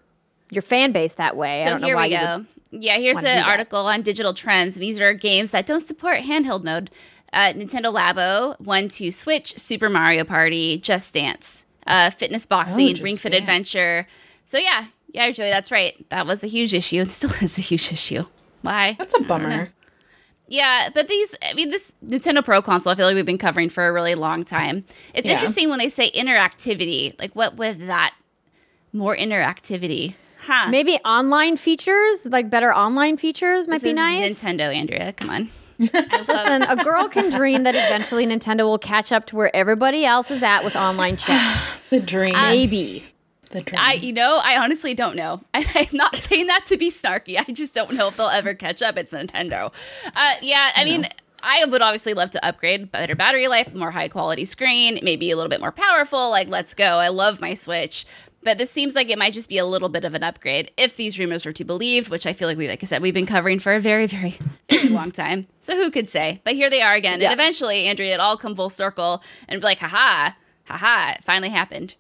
your fan base that way. I So don't know here why we go. Yeah, here's an article on digital trends. These are games that don't support handheld mode. Uh, Nintendo Labo, One Two Switch, Super Mario Party, Just Dance, uh, Fitness Boxing, Oh, Ring Fit Dance. Adventure. So yeah, yeah, Joey, that's right. That was a huge issue and still is a huge issue. Why? That's a bummer. Yeah, but these, I mean, this Nintendo Pro console, I feel like we've been covering for a really long time. It's Yeah. interesting when they say interactivity. Like, what with that? More interactivity. Huh. Maybe online features, like better online features, might This be is nice. Nintendo, Andrea. Come on. Listen, a girl can dream that eventually Nintendo will catch up to where everybody else is at with online chat. The dream. Maybe. the dream. I, you know, I honestly don't know. I, I'm not saying that to be snarky. I just don't know if they'll ever catch up. It's Nintendo. Uh, yeah, I mean, I would obviously love to upgrade, better battery life, more high quality screen, maybe a little bit more powerful. Like, let's go. I love my Switch. But this seems like it might just be a little bit of an upgrade if these rumors are to be believed, which I feel like we, like I said, we've been covering for a very, very, very long time. So who could say? But here they are again. Yeah. And eventually, Andrea, it all come full circle and be like, haha, haha, it finally happened.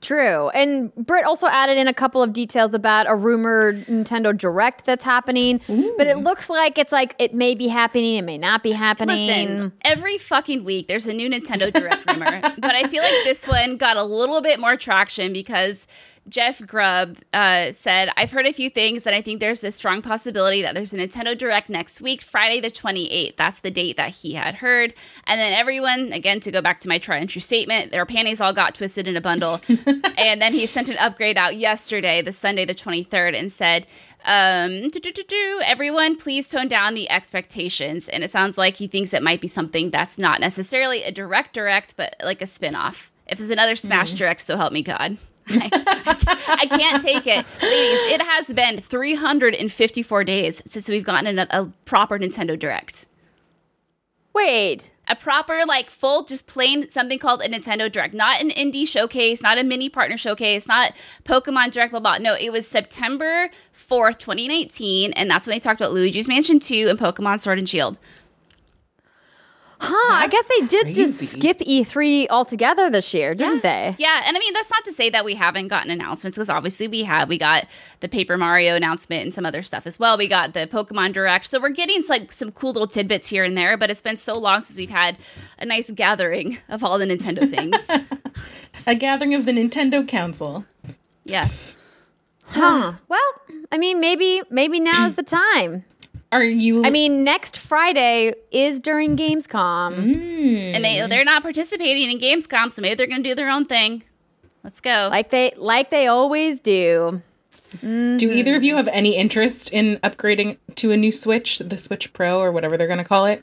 True. And Britt also added in a couple of details about a rumored Nintendo Direct that's happening. But it looks like it's like it may be happening, it may not be happening. Listen, every fucking week there's a new Nintendo Direct rumor, but I feel like this one got a little bit more traction because Jeff Grubb uh, said, I've heard a few things, and I think there's a strong possibility that there's a Nintendo Direct next week, Friday the 28th. That's the date that he had heard. And then everyone, again, to go back to my try and true statement, their panties all got twisted in a bundle. and then he sent an upgrade out yesterday, the Sunday the 23rd, and said, um, everyone, please tone down the expectations. And it sounds like he thinks it might be something that's not necessarily a direct direct, but like a spin off. If it's another Smash Direct, so help me God. I, I- can't take it. Ladies, it has been 354 days since we've gotten a, a proper Nintendo Direct. Wait. A proper, like, full, just plain something called a Nintendo Direct. Not an indie showcase, not a mini partner showcase, not Pokemon Direct, blah, blah. No, it was September 4th, 2019. And that's when they talked about Luigi's Mansion 2 and Pokemon Sword and Shield. Huh, I guess they did just skip E3 altogether this year, didn't they? Yeah, and I mean that's not to say that we haven't gotten announcements because obviously we have. We got the Paper Mario announcement and some other stuff as well. We got the Pokemon Direct, so we're getting like some cool little tidbits here and there. But it's been so long since we've had a nice gathering of all the Nintendo things. a gathering of the Nintendo Council. yeah, Huh. Well, I mean maybe maybe now is the time. Are you? I mean, next Friday is during Gamescom. Hmm. and they they're not participating in Gamescom, so maybe they're gonna do their own thing. Let's go. Like they like they always do. do mm-hmm. either of you have any interest in upgrading to a new Switch, the Switch Pro or whatever they're going to call it?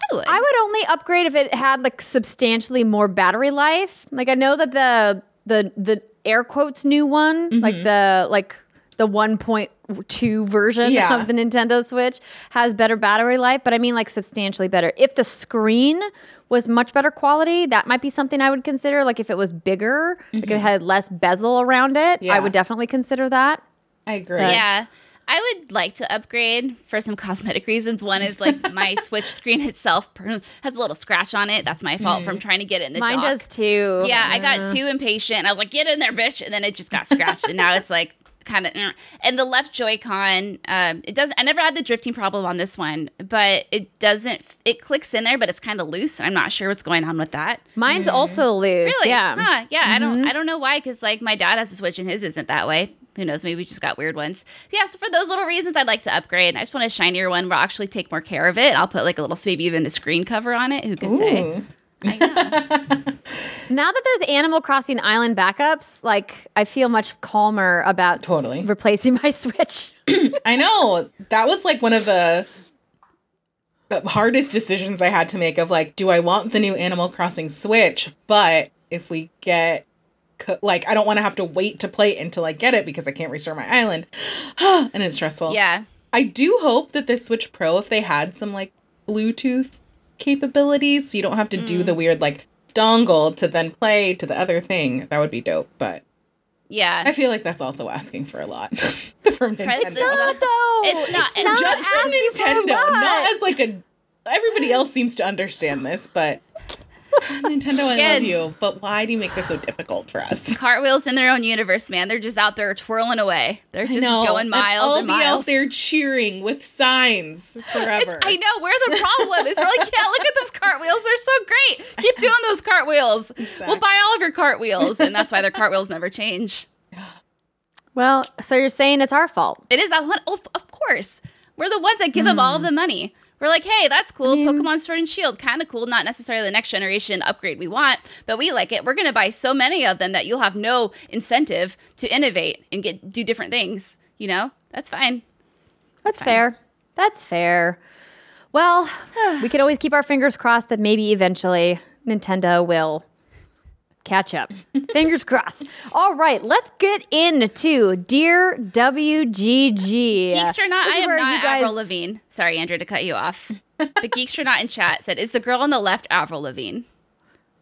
I would. I would only upgrade if it had like substantially more battery life. Like I know that the the the air quotes new one, like mm-hmm. the like the 1.2 version Yeah. of the Nintendo Switch has better battery life, but I mean like substantially better. If the screen was much better quality, that might be something I would consider. Like if it was bigger, like if it mm-hmm. had less bezel around it, I would definitely consider that. I agree. Yeah. I would like to upgrade for some cosmetic reasons. One is like my Switch screen itself has a little scratch on it. That's my fault from mm. trying to get it in the Mine dock. does too. Yeah, I got too impatient. I was like, "Get in there, bitch!" And then it just got scratched, and now it's like kind of. Eh. And the left Joy-Con, um, it doesn't. I never had the drifting problem on this one, but it doesn't. It clicks in there, but it's kind of loose. I'm not sure what's going on with that. Mine's mm. also loose. Really? Yeah. Huh, yeah. I don't. Mm-hmm. I don't know why. Because like my dad has a Switch, and his isn't that way. Who knows? Maybe we just got weird ones. Yeah. So for those little reasons, I'd like to upgrade. I just want a shinier one where I'll actually take more care of it. I'll put like a little, maybe even a screen cover on it. Who can say? Ooh. I know. Now that there's Animal Crossing Island backups, like I feel much calmer about Totally. replacing my Switch. I know. That was like one of the the hardest decisions I had to make of like, do I want the new Animal Crossing Switch? But if we get like I don't want to have to wait to play until I get it because I can't restore my island, and it's stressful. Yeah. I do hope that this Switch Pro, if they had some like Bluetooth capabilities, so you don't have to do the mm. weird like dongle to then play to the other thing, that would be dope. But Yeah. I feel like that's also asking for a lot from Prices Nintendo. up. though. It's not- It's and Just from asking for a Nintendo, lot. not as like a. Everybody else seems to understand this, but Nintendo, I Again. love you. But why do you make this so difficult for us? Cartwheels in their own universe, man. They're just out there twirling away. They're just No, going miles I'll and be miles. out there cheering with signs forever. I know we're the problem. Is we're like, yeah, look at those cartwheels. They're so great. Keep doing those cartwheels. We'll buy all of your cartwheels, and that's why their cartwheels never change. Well, so you're saying it's our fault? It is that. Of, of course, we're the ones that give them all of hmm. the money. We're like, hey, that's cool. Pokemon Sword and Shield, kind of cool. Not necessarily the next generation upgrade we want, but we like it. We're gonna buy so many of them that you'll have no incentive to innovate and get do different things. You know, that's fine. That's fair. That's fair. Well, we could always keep our fingers crossed that maybe eventually Nintendo will catch up. fingers crossed. All right, let's get into Dear WGG. Geeks or not, I am not guys- Avril Lavigne. Sorry, Andrew, to cut you off. but Geeks or not in chat said, "Is the girl on the left Avril Lavigne?"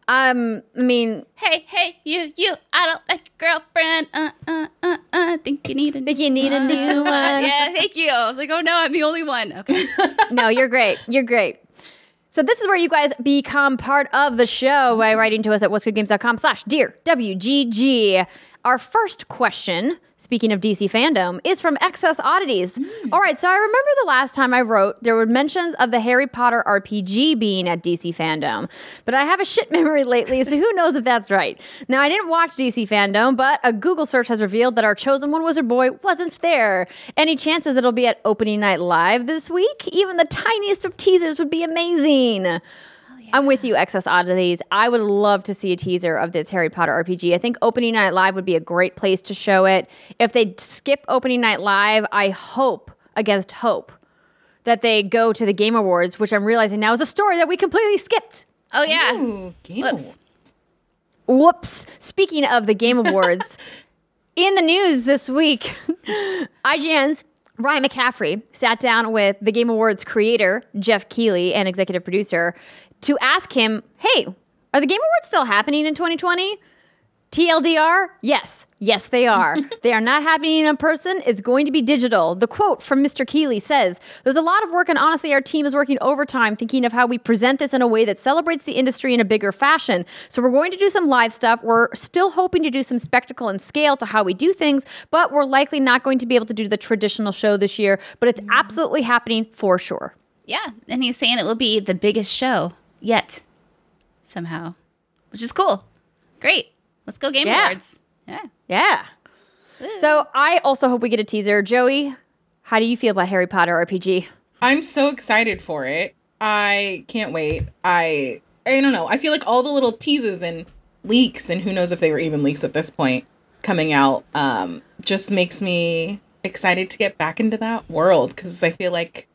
Um, I mean, Hey, hey, you, you! I don't like your girlfriend. Uh, uh, uh, uh. Think you need a think you need a new one. yeah, thank you. I was like, oh no, I'm the only one. Okay. no, you're great. You're great. So this is where you guys become part of the show by writing to us at whatsgoodgames.com slash dear WGG. Our first question, speaking of DC fandom, is from Excess Oddities. Mm. All right, so I remember the last time I wrote, there were mentions of the Harry Potter RPG being at DC fandom, but I have a shit memory lately, so who knows if that's right. Now, I didn't watch DC fandom, but a Google search has revealed that our chosen one wizard boy wasn't there. Any chances it'll be at opening night live this week? Even the tiniest of teasers would be amazing. I'm with you, Excess Oddities. I would love to see a teaser of this Harry Potter RPG. I think opening night live would be a great place to show it. If they skip opening night live, I hope against hope that they go to the Game Awards, which I'm realizing now is a story that we completely skipped. Oh yeah. Ooh, Game Whoops. Whoops. Speaking of the Game Awards, in the news this week, IGN's Ryan McCaffrey sat down with the Game Awards creator, Geoff Keighley, and executive producer, to ask him, hey, are the Game Awards still happening in 2020? TLDR? Yes. Yes, they are. they are not happening in person. It's going to be digital. The quote from Mr. Keighley says There's a lot of work, and honestly, our team is working overtime thinking of how we present this in a way that celebrates the industry in a bigger fashion. So, we're going to do some live stuff. We're still hoping to do some spectacle and scale to how we do things, but we're likely not going to be able to do the traditional show this year. But it's mm-hmm. absolutely happening for sure. Yeah, and he's saying it will be the biggest show yet, somehow, which is cool. Great. Let's go Game Yeah. Awards. Yeah. Yeah. So, I also hope we get a teaser. Joey, how do you feel about Harry Potter RPG? I'm so excited for it. I can't wait. I I don't know. I feel like all the little teases and leaks and who knows if they were even leaks at this point coming out um just makes me excited to get back into that world cuz I feel like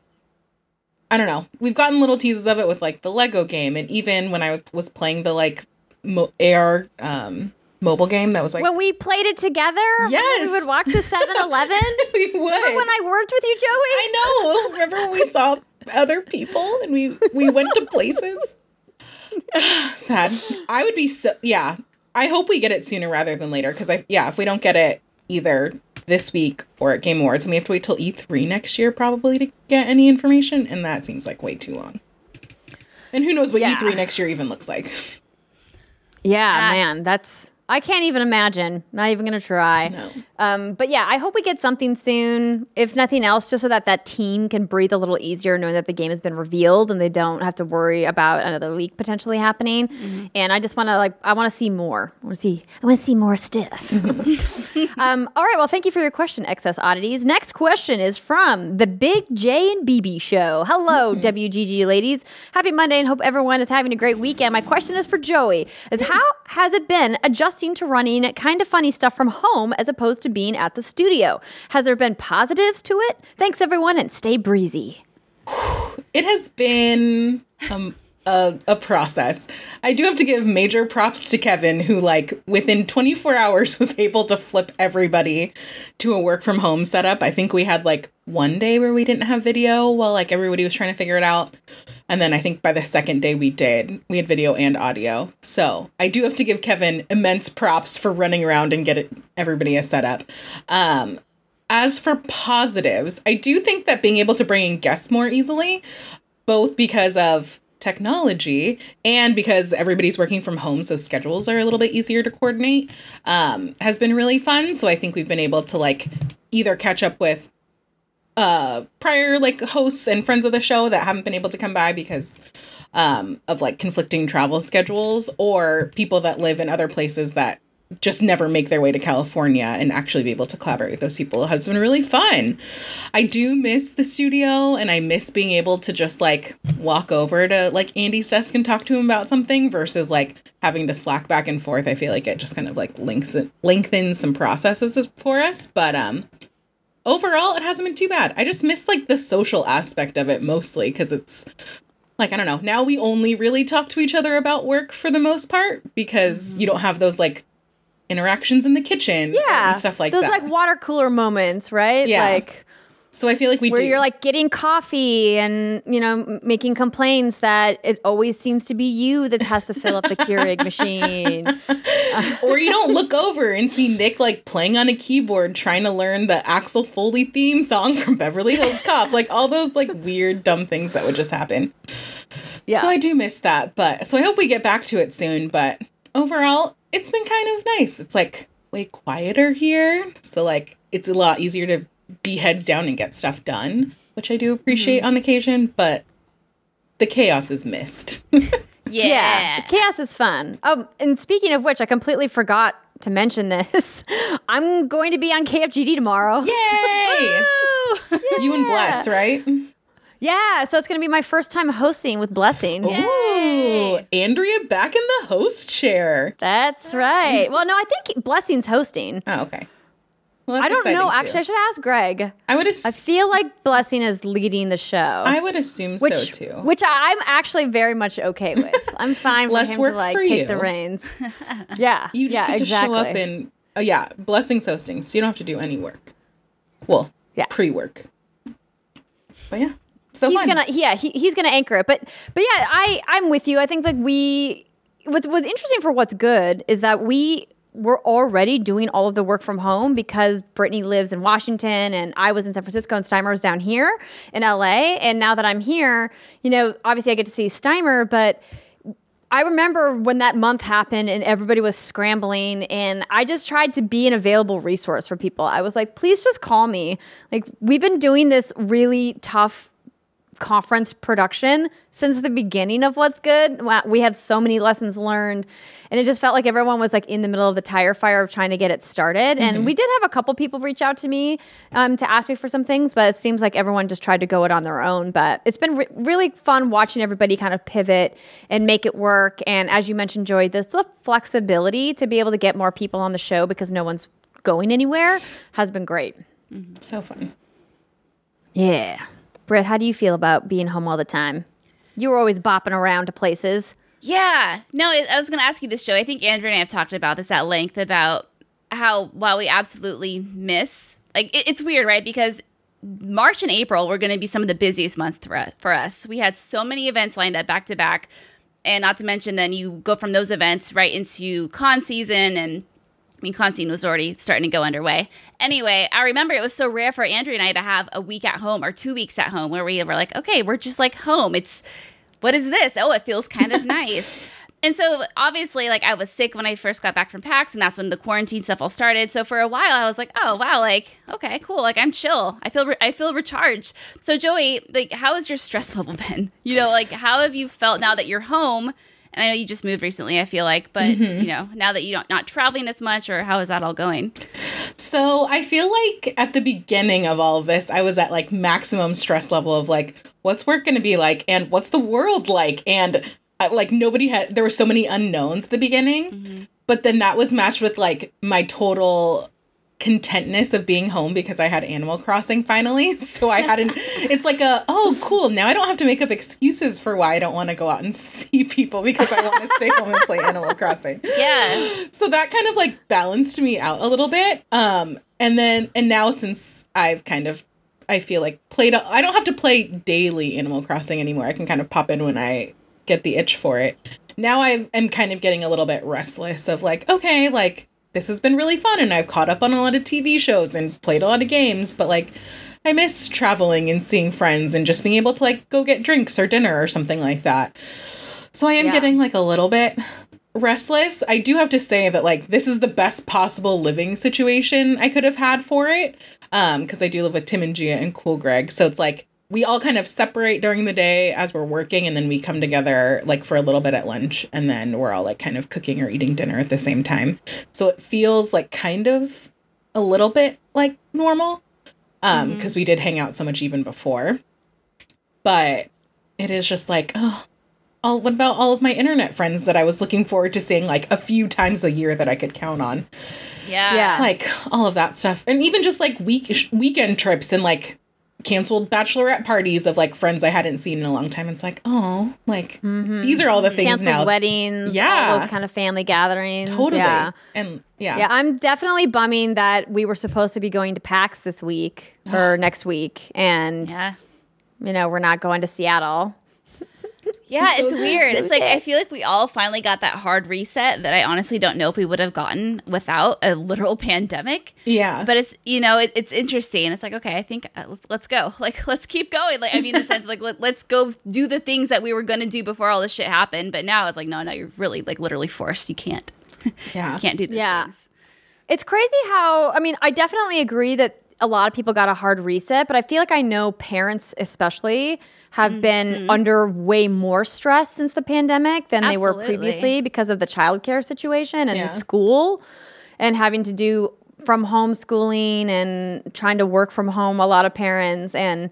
I don't know. We've gotten little teases of it with like the Lego game and even when I was playing the like mo- AR um mobile game that was like when we played it together, Yes. we would walk to 7 Eleven. we would. Remember when I worked with you, Joey? I know. Remember when we saw other people and we we went to places? Sad. I would be so yeah. I hope we get it sooner rather than later because I yeah, if we don't get it either this week or at Game Awards, and we have to wait till E3 next year probably to get any information, and that seems like way too long. And who knows what Yeah. E3 next year even looks like? Yeah, Ah. man, that's I can't even imagine. Not even gonna try. No. Um, but yeah, I hope we get something soon. If nothing else, just so that that team can breathe a little easier, knowing that the game has been revealed and they don't have to worry about another leak potentially happening. Mm-hmm. And I just want to like, I want to see more. I want to see. I want to see more stuff. um, all right. Well, thank you for your question, Excess Oddities. Next question is from the Big J and BB Show. Hello, WGG ladies. Happy Monday, and hope everyone is having a great weekend. My question is for Joey: Is how has it been adjusting to running kind of funny stuff from home as opposed to being at the studio? Has there been positives to it? Thanks, everyone, and stay breezy. It has been um a, a process. I do have to give major props to Kevin, who like within 24 hours was able to flip everybody to a work from home setup. I think we had like one day where we didn't have video while like everybody was trying to figure it out. And then I think by the second day we did. We had video and audio. So I do have to give Kevin immense props for running around and get it, everybody a setup. Um, as for positives, I do think that being able to bring in guests more easily, both because of technology and because everybody's working from home, so schedules are a little bit easier to coordinate, um, has been really fun. So I think we've been able to like either catch up with uh prior like hosts and friends of the show that haven't been able to come by because um of like conflicting travel schedules or people that live in other places that just never make their way to California and actually be able to collaborate with those people has been really fun. I do miss the studio and I miss being able to just like walk over to like Andy's desk and talk to him about something versus like having to slack back and forth. I feel like it just kind of like links lengthens some processes for us, but um overall it hasn't been too bad. I just miss like the social aspect of it mostly cuz it's like I don't know. Now we only really talk to each other about work for the most part because mm-hmm. you don't have those like interactions in the kitchen Yeah. and stuff like Those that. Those like water cooler moments, right? Yeah. Like so I feel like we where do. you're like getting coffee and you know making complaints that it always seems to be you that has to fill up the Keurig machine. or you don't look over and see Nick like playing on a keyboard trying to learn the Axel Foley theme song from Beverly Hills Cop. Like all those like weird dumb things that would just happen. Yeah. So I do miss that, but so I hope we get back to it soon, but overall it's been kind of nice. It's like way quieter here. So like it's a lot easier to be heads down and get stuff done, which I do appreciate Mm-hmm. on occasion, but the chaos is missed. Yeah. the chaos is fun. Oh, and speaking of which, I completely forgot to mention this. I'm going to be on KFGD tomorrow. Yay! Woo! You and Bless, right? Yeah, so it's going to be my first time hosting with Blessing. Ooh, Andrea back in the host chair. That's right. Well, no, I think Blessing's hosting. Oh, okay. Well, I don't know. exciting, Actually, I should ask Greg. I would. I feel like Blessing is leading the show. I would assume which, so too. which I'm actually very much okay with. I'm fine for Less him work to like for take you. the reins. Yeah, you just yeah, get to exactly. show up and oh yeah, blessings hosting. So you don't have to do any work. Well, Yeah. pre-work. But yeah, so he's fun. gonna yeah he, he's gonna anchor it but but yeah i i'm with you i think like we what's what's interesting for what's good is that we were already doing all of the work from home because Brittany lives in Washington and I was in San Francisco and Steimer was down here in LA. And now that I'm here, you know, obviously I get to see Steimer, but I remember when that month happened and everybody was scrambling, and I just tried to be an available resource for people. I was like, please just call me. Like, we've been doing this really tough conference production since the beginning of what's good we have so many lessons learned and it just felt like everyone was like in the middle of the tire fire of trying to get it started and we did have a couple people reach out to me um, to ask me for some things but it seems like everyone just tried to go it on their own but it's been re- really fun watching everybody kind of pivot and make it work and as you mentioned joy this the flexibility to be able to get more people on the show because no one's going anywhere has been great so fun. yeah. Britt, how do you feel about being home all the time? You were always bopping around to places. Yeah. No, I was going to ask you this, Joe. I think Andrew and I have talked about this at length about how while we absolutely miss, like, it, it's weird, right? Because March and April were going to be some of the busiest months for us, for us. We had so many events lined up back to back. And not to mention, then you go from those events right into con season and I mean, con season was already starting to go underway. Anyway, I remember it was so rare for Andrew and I to have a week at home or two weeks at home where we were like, okay, we're just like home. It's what is this? Oh, it feels kind of nice. And so obviously, like I was sick when I first got back from PAX, and that's when the quarantine stuff all started. So for a while, I was like, oh wow, like okay, cool, like I'm chill. I feel re- I feel recharged. So Joey, like, how has your stress level been? You know, like how have you felt now that you're home? And I know you just moved recently. I feel like, but you know, now that you don't not traveling as much, or how is that all going? So I feel like at the beginning of all of this, I was at like maximum stress level of like, what's work going to be like, and what's the world like, and uh, like nobody had. There were so many unknowns at the beginning, but then that was matched with like my total contentness of being home because I had Animal Crossing finally. So I hadn't it's like a oh cool, now I don't have to make up excuses for why I don't want to go out and see people because I want to stay home and play Animal Crossing. Yeah. So that kind of like balanced me out a little bit. Um and then and now since I've kind of I feel like played I don't have to play daily Animal Crossing anymore. I can kind of pop in when I get the itch for it. Now I am kind of getting a little bit restless of like okay, like this has been really fun and I've caught up on a lot of TV shows and played a lot of games, but like I miss traveling and seeing friends and just being able to like go get drinks or dinner or something like that. So I am Yeah. getting like a little bit restless. I do have to say that like this is the best possible living situation I could have had for it. Um, because I do live with Tim and Gia and Cool Greg. So it's like we all kind of separate during the day as we're working and then we come together like for a little bit at lunch and then we're all like kind of cooking or eating dinner at the same time. So it feels like kind of a little bit like normal. Um, because we did hang out so much even before. But it is just like, oh, all, what about all of my internet friends that I was looking forward to seeing like a few times a year that I could count on? Yeah. Yeah. Like all of that stuff. And even just like week weekend trips and like canceled bachelorette parties of like friends I hadn't seen in a long time. It's like, oh, like mm-hmm. these are all the things Canceled now. weddings, Yeah. all those kind of family gatherings. Totally. Yeah. And yeah. Yeah, I'm definitely bumming that we were supposed to be going to PAX this week or next week, and Yeah. you know we're not going to Seattle. Yeah, So it's sad. weird. So it's like I feel like we all finally got that hard reset that I honestly don't know if we would have gotten without a literal pandemic. Yeah. But it's you know it, it's interesting. It's like okay, I think uh, let's, let's go. Like let's keep going. Like I mean, in the sense of like let, let's go do the things that we were gonna do before all this shit happened. But now it's like no, no, you're really like literally forced. You can't yeah. you can't do these Yeah. things. It's crazy how I mean I definitely agree that a lot of people got a hard reset, but I feel like I know parents especially have been mm-hmm. under way more stress since the pandemic than they were previously because of the childcare situation and Yeah. school and having to do from homeschooling and trying to work from home a lot of parents. And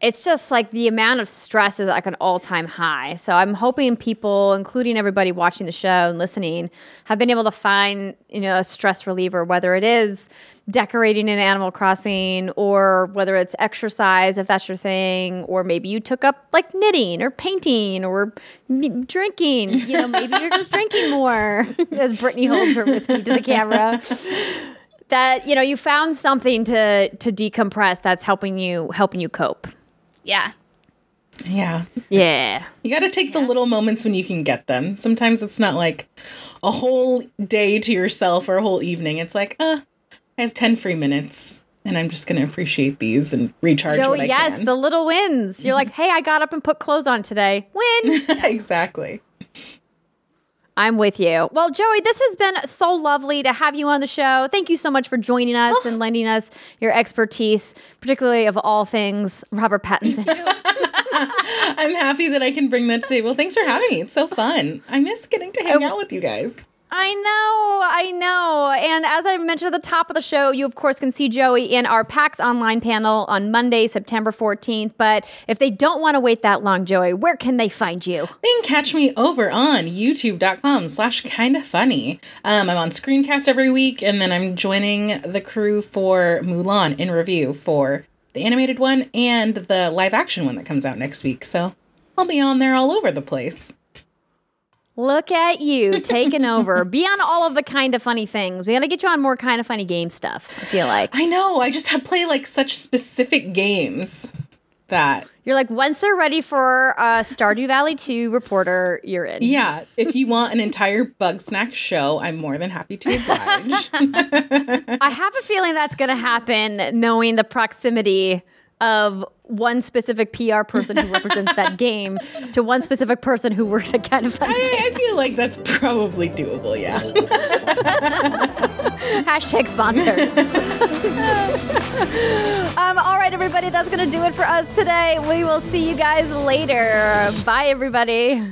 it's just like the amount of stress is like an all-time high. So i'm hoping people including everybody watching the show and listening have been able to find you know a stress reliever whether it is decorating in animal crossing or whether it's exercise if that's your thing or maybe you took up like knitting or painting or m- drinking you know maybe you're just drinking more as brittany holds her whiskey to the camera that you know you found something to to decompress that's helping you helping you cope Yeah. Yeah. yeah You got to take the little moments when you can get them. Sometimes it's not like a whole day to yourself or a whole evening. It's like, uh, I have 10 free minutes and I'm just going to appreciate these and recharge Joey, yes, can. the little wins. You're like, hey, I got up and put clothes on today. Win. exactly. I'm with you. Well, Joey, this has been so lovely to have you on the show. Thank you so much for joining us oh. and lending us your expertise, particularly of all things Robert Pattinson. I'm happy that I can bring that to the table. Thanks for having me. It's so fun. I miss getting to hang oh. out with you guys. I know, I know. And as I mentioned at the top of the show, you of course can see Joey in our PAX online panel on Monday, September 14th. But if they don't want to wait that long, Joey, where can they find you? They can catch me over on youtube.com slash kinda funny. Um, I'm on screencast every week, and then I'm joining the crew for Mulan in review for the animated one and the live action one that comes out next week. So I'll be on there all over the place. Look at you taking over. Be on all of the kind of funny things. We got to get you on more kind of funny game stuff. I feel like I know, I just have play like such specific games that you're like once they're ready for uh, Stardew Valley 2 reporter, you're in. yeah, if you want an entire Bugsnax show, I'm more than happy to oblige. I have a feeling that's going to happen, knowing the proximity of one specific PR person who represents that game to one specific person who works at Kind of Funny. I, I feel like that's probably doable, yeah. Hashtag sponsored. um, all right, everybody, that's going to do it for us today. We will see you guys later. Bye, everybody.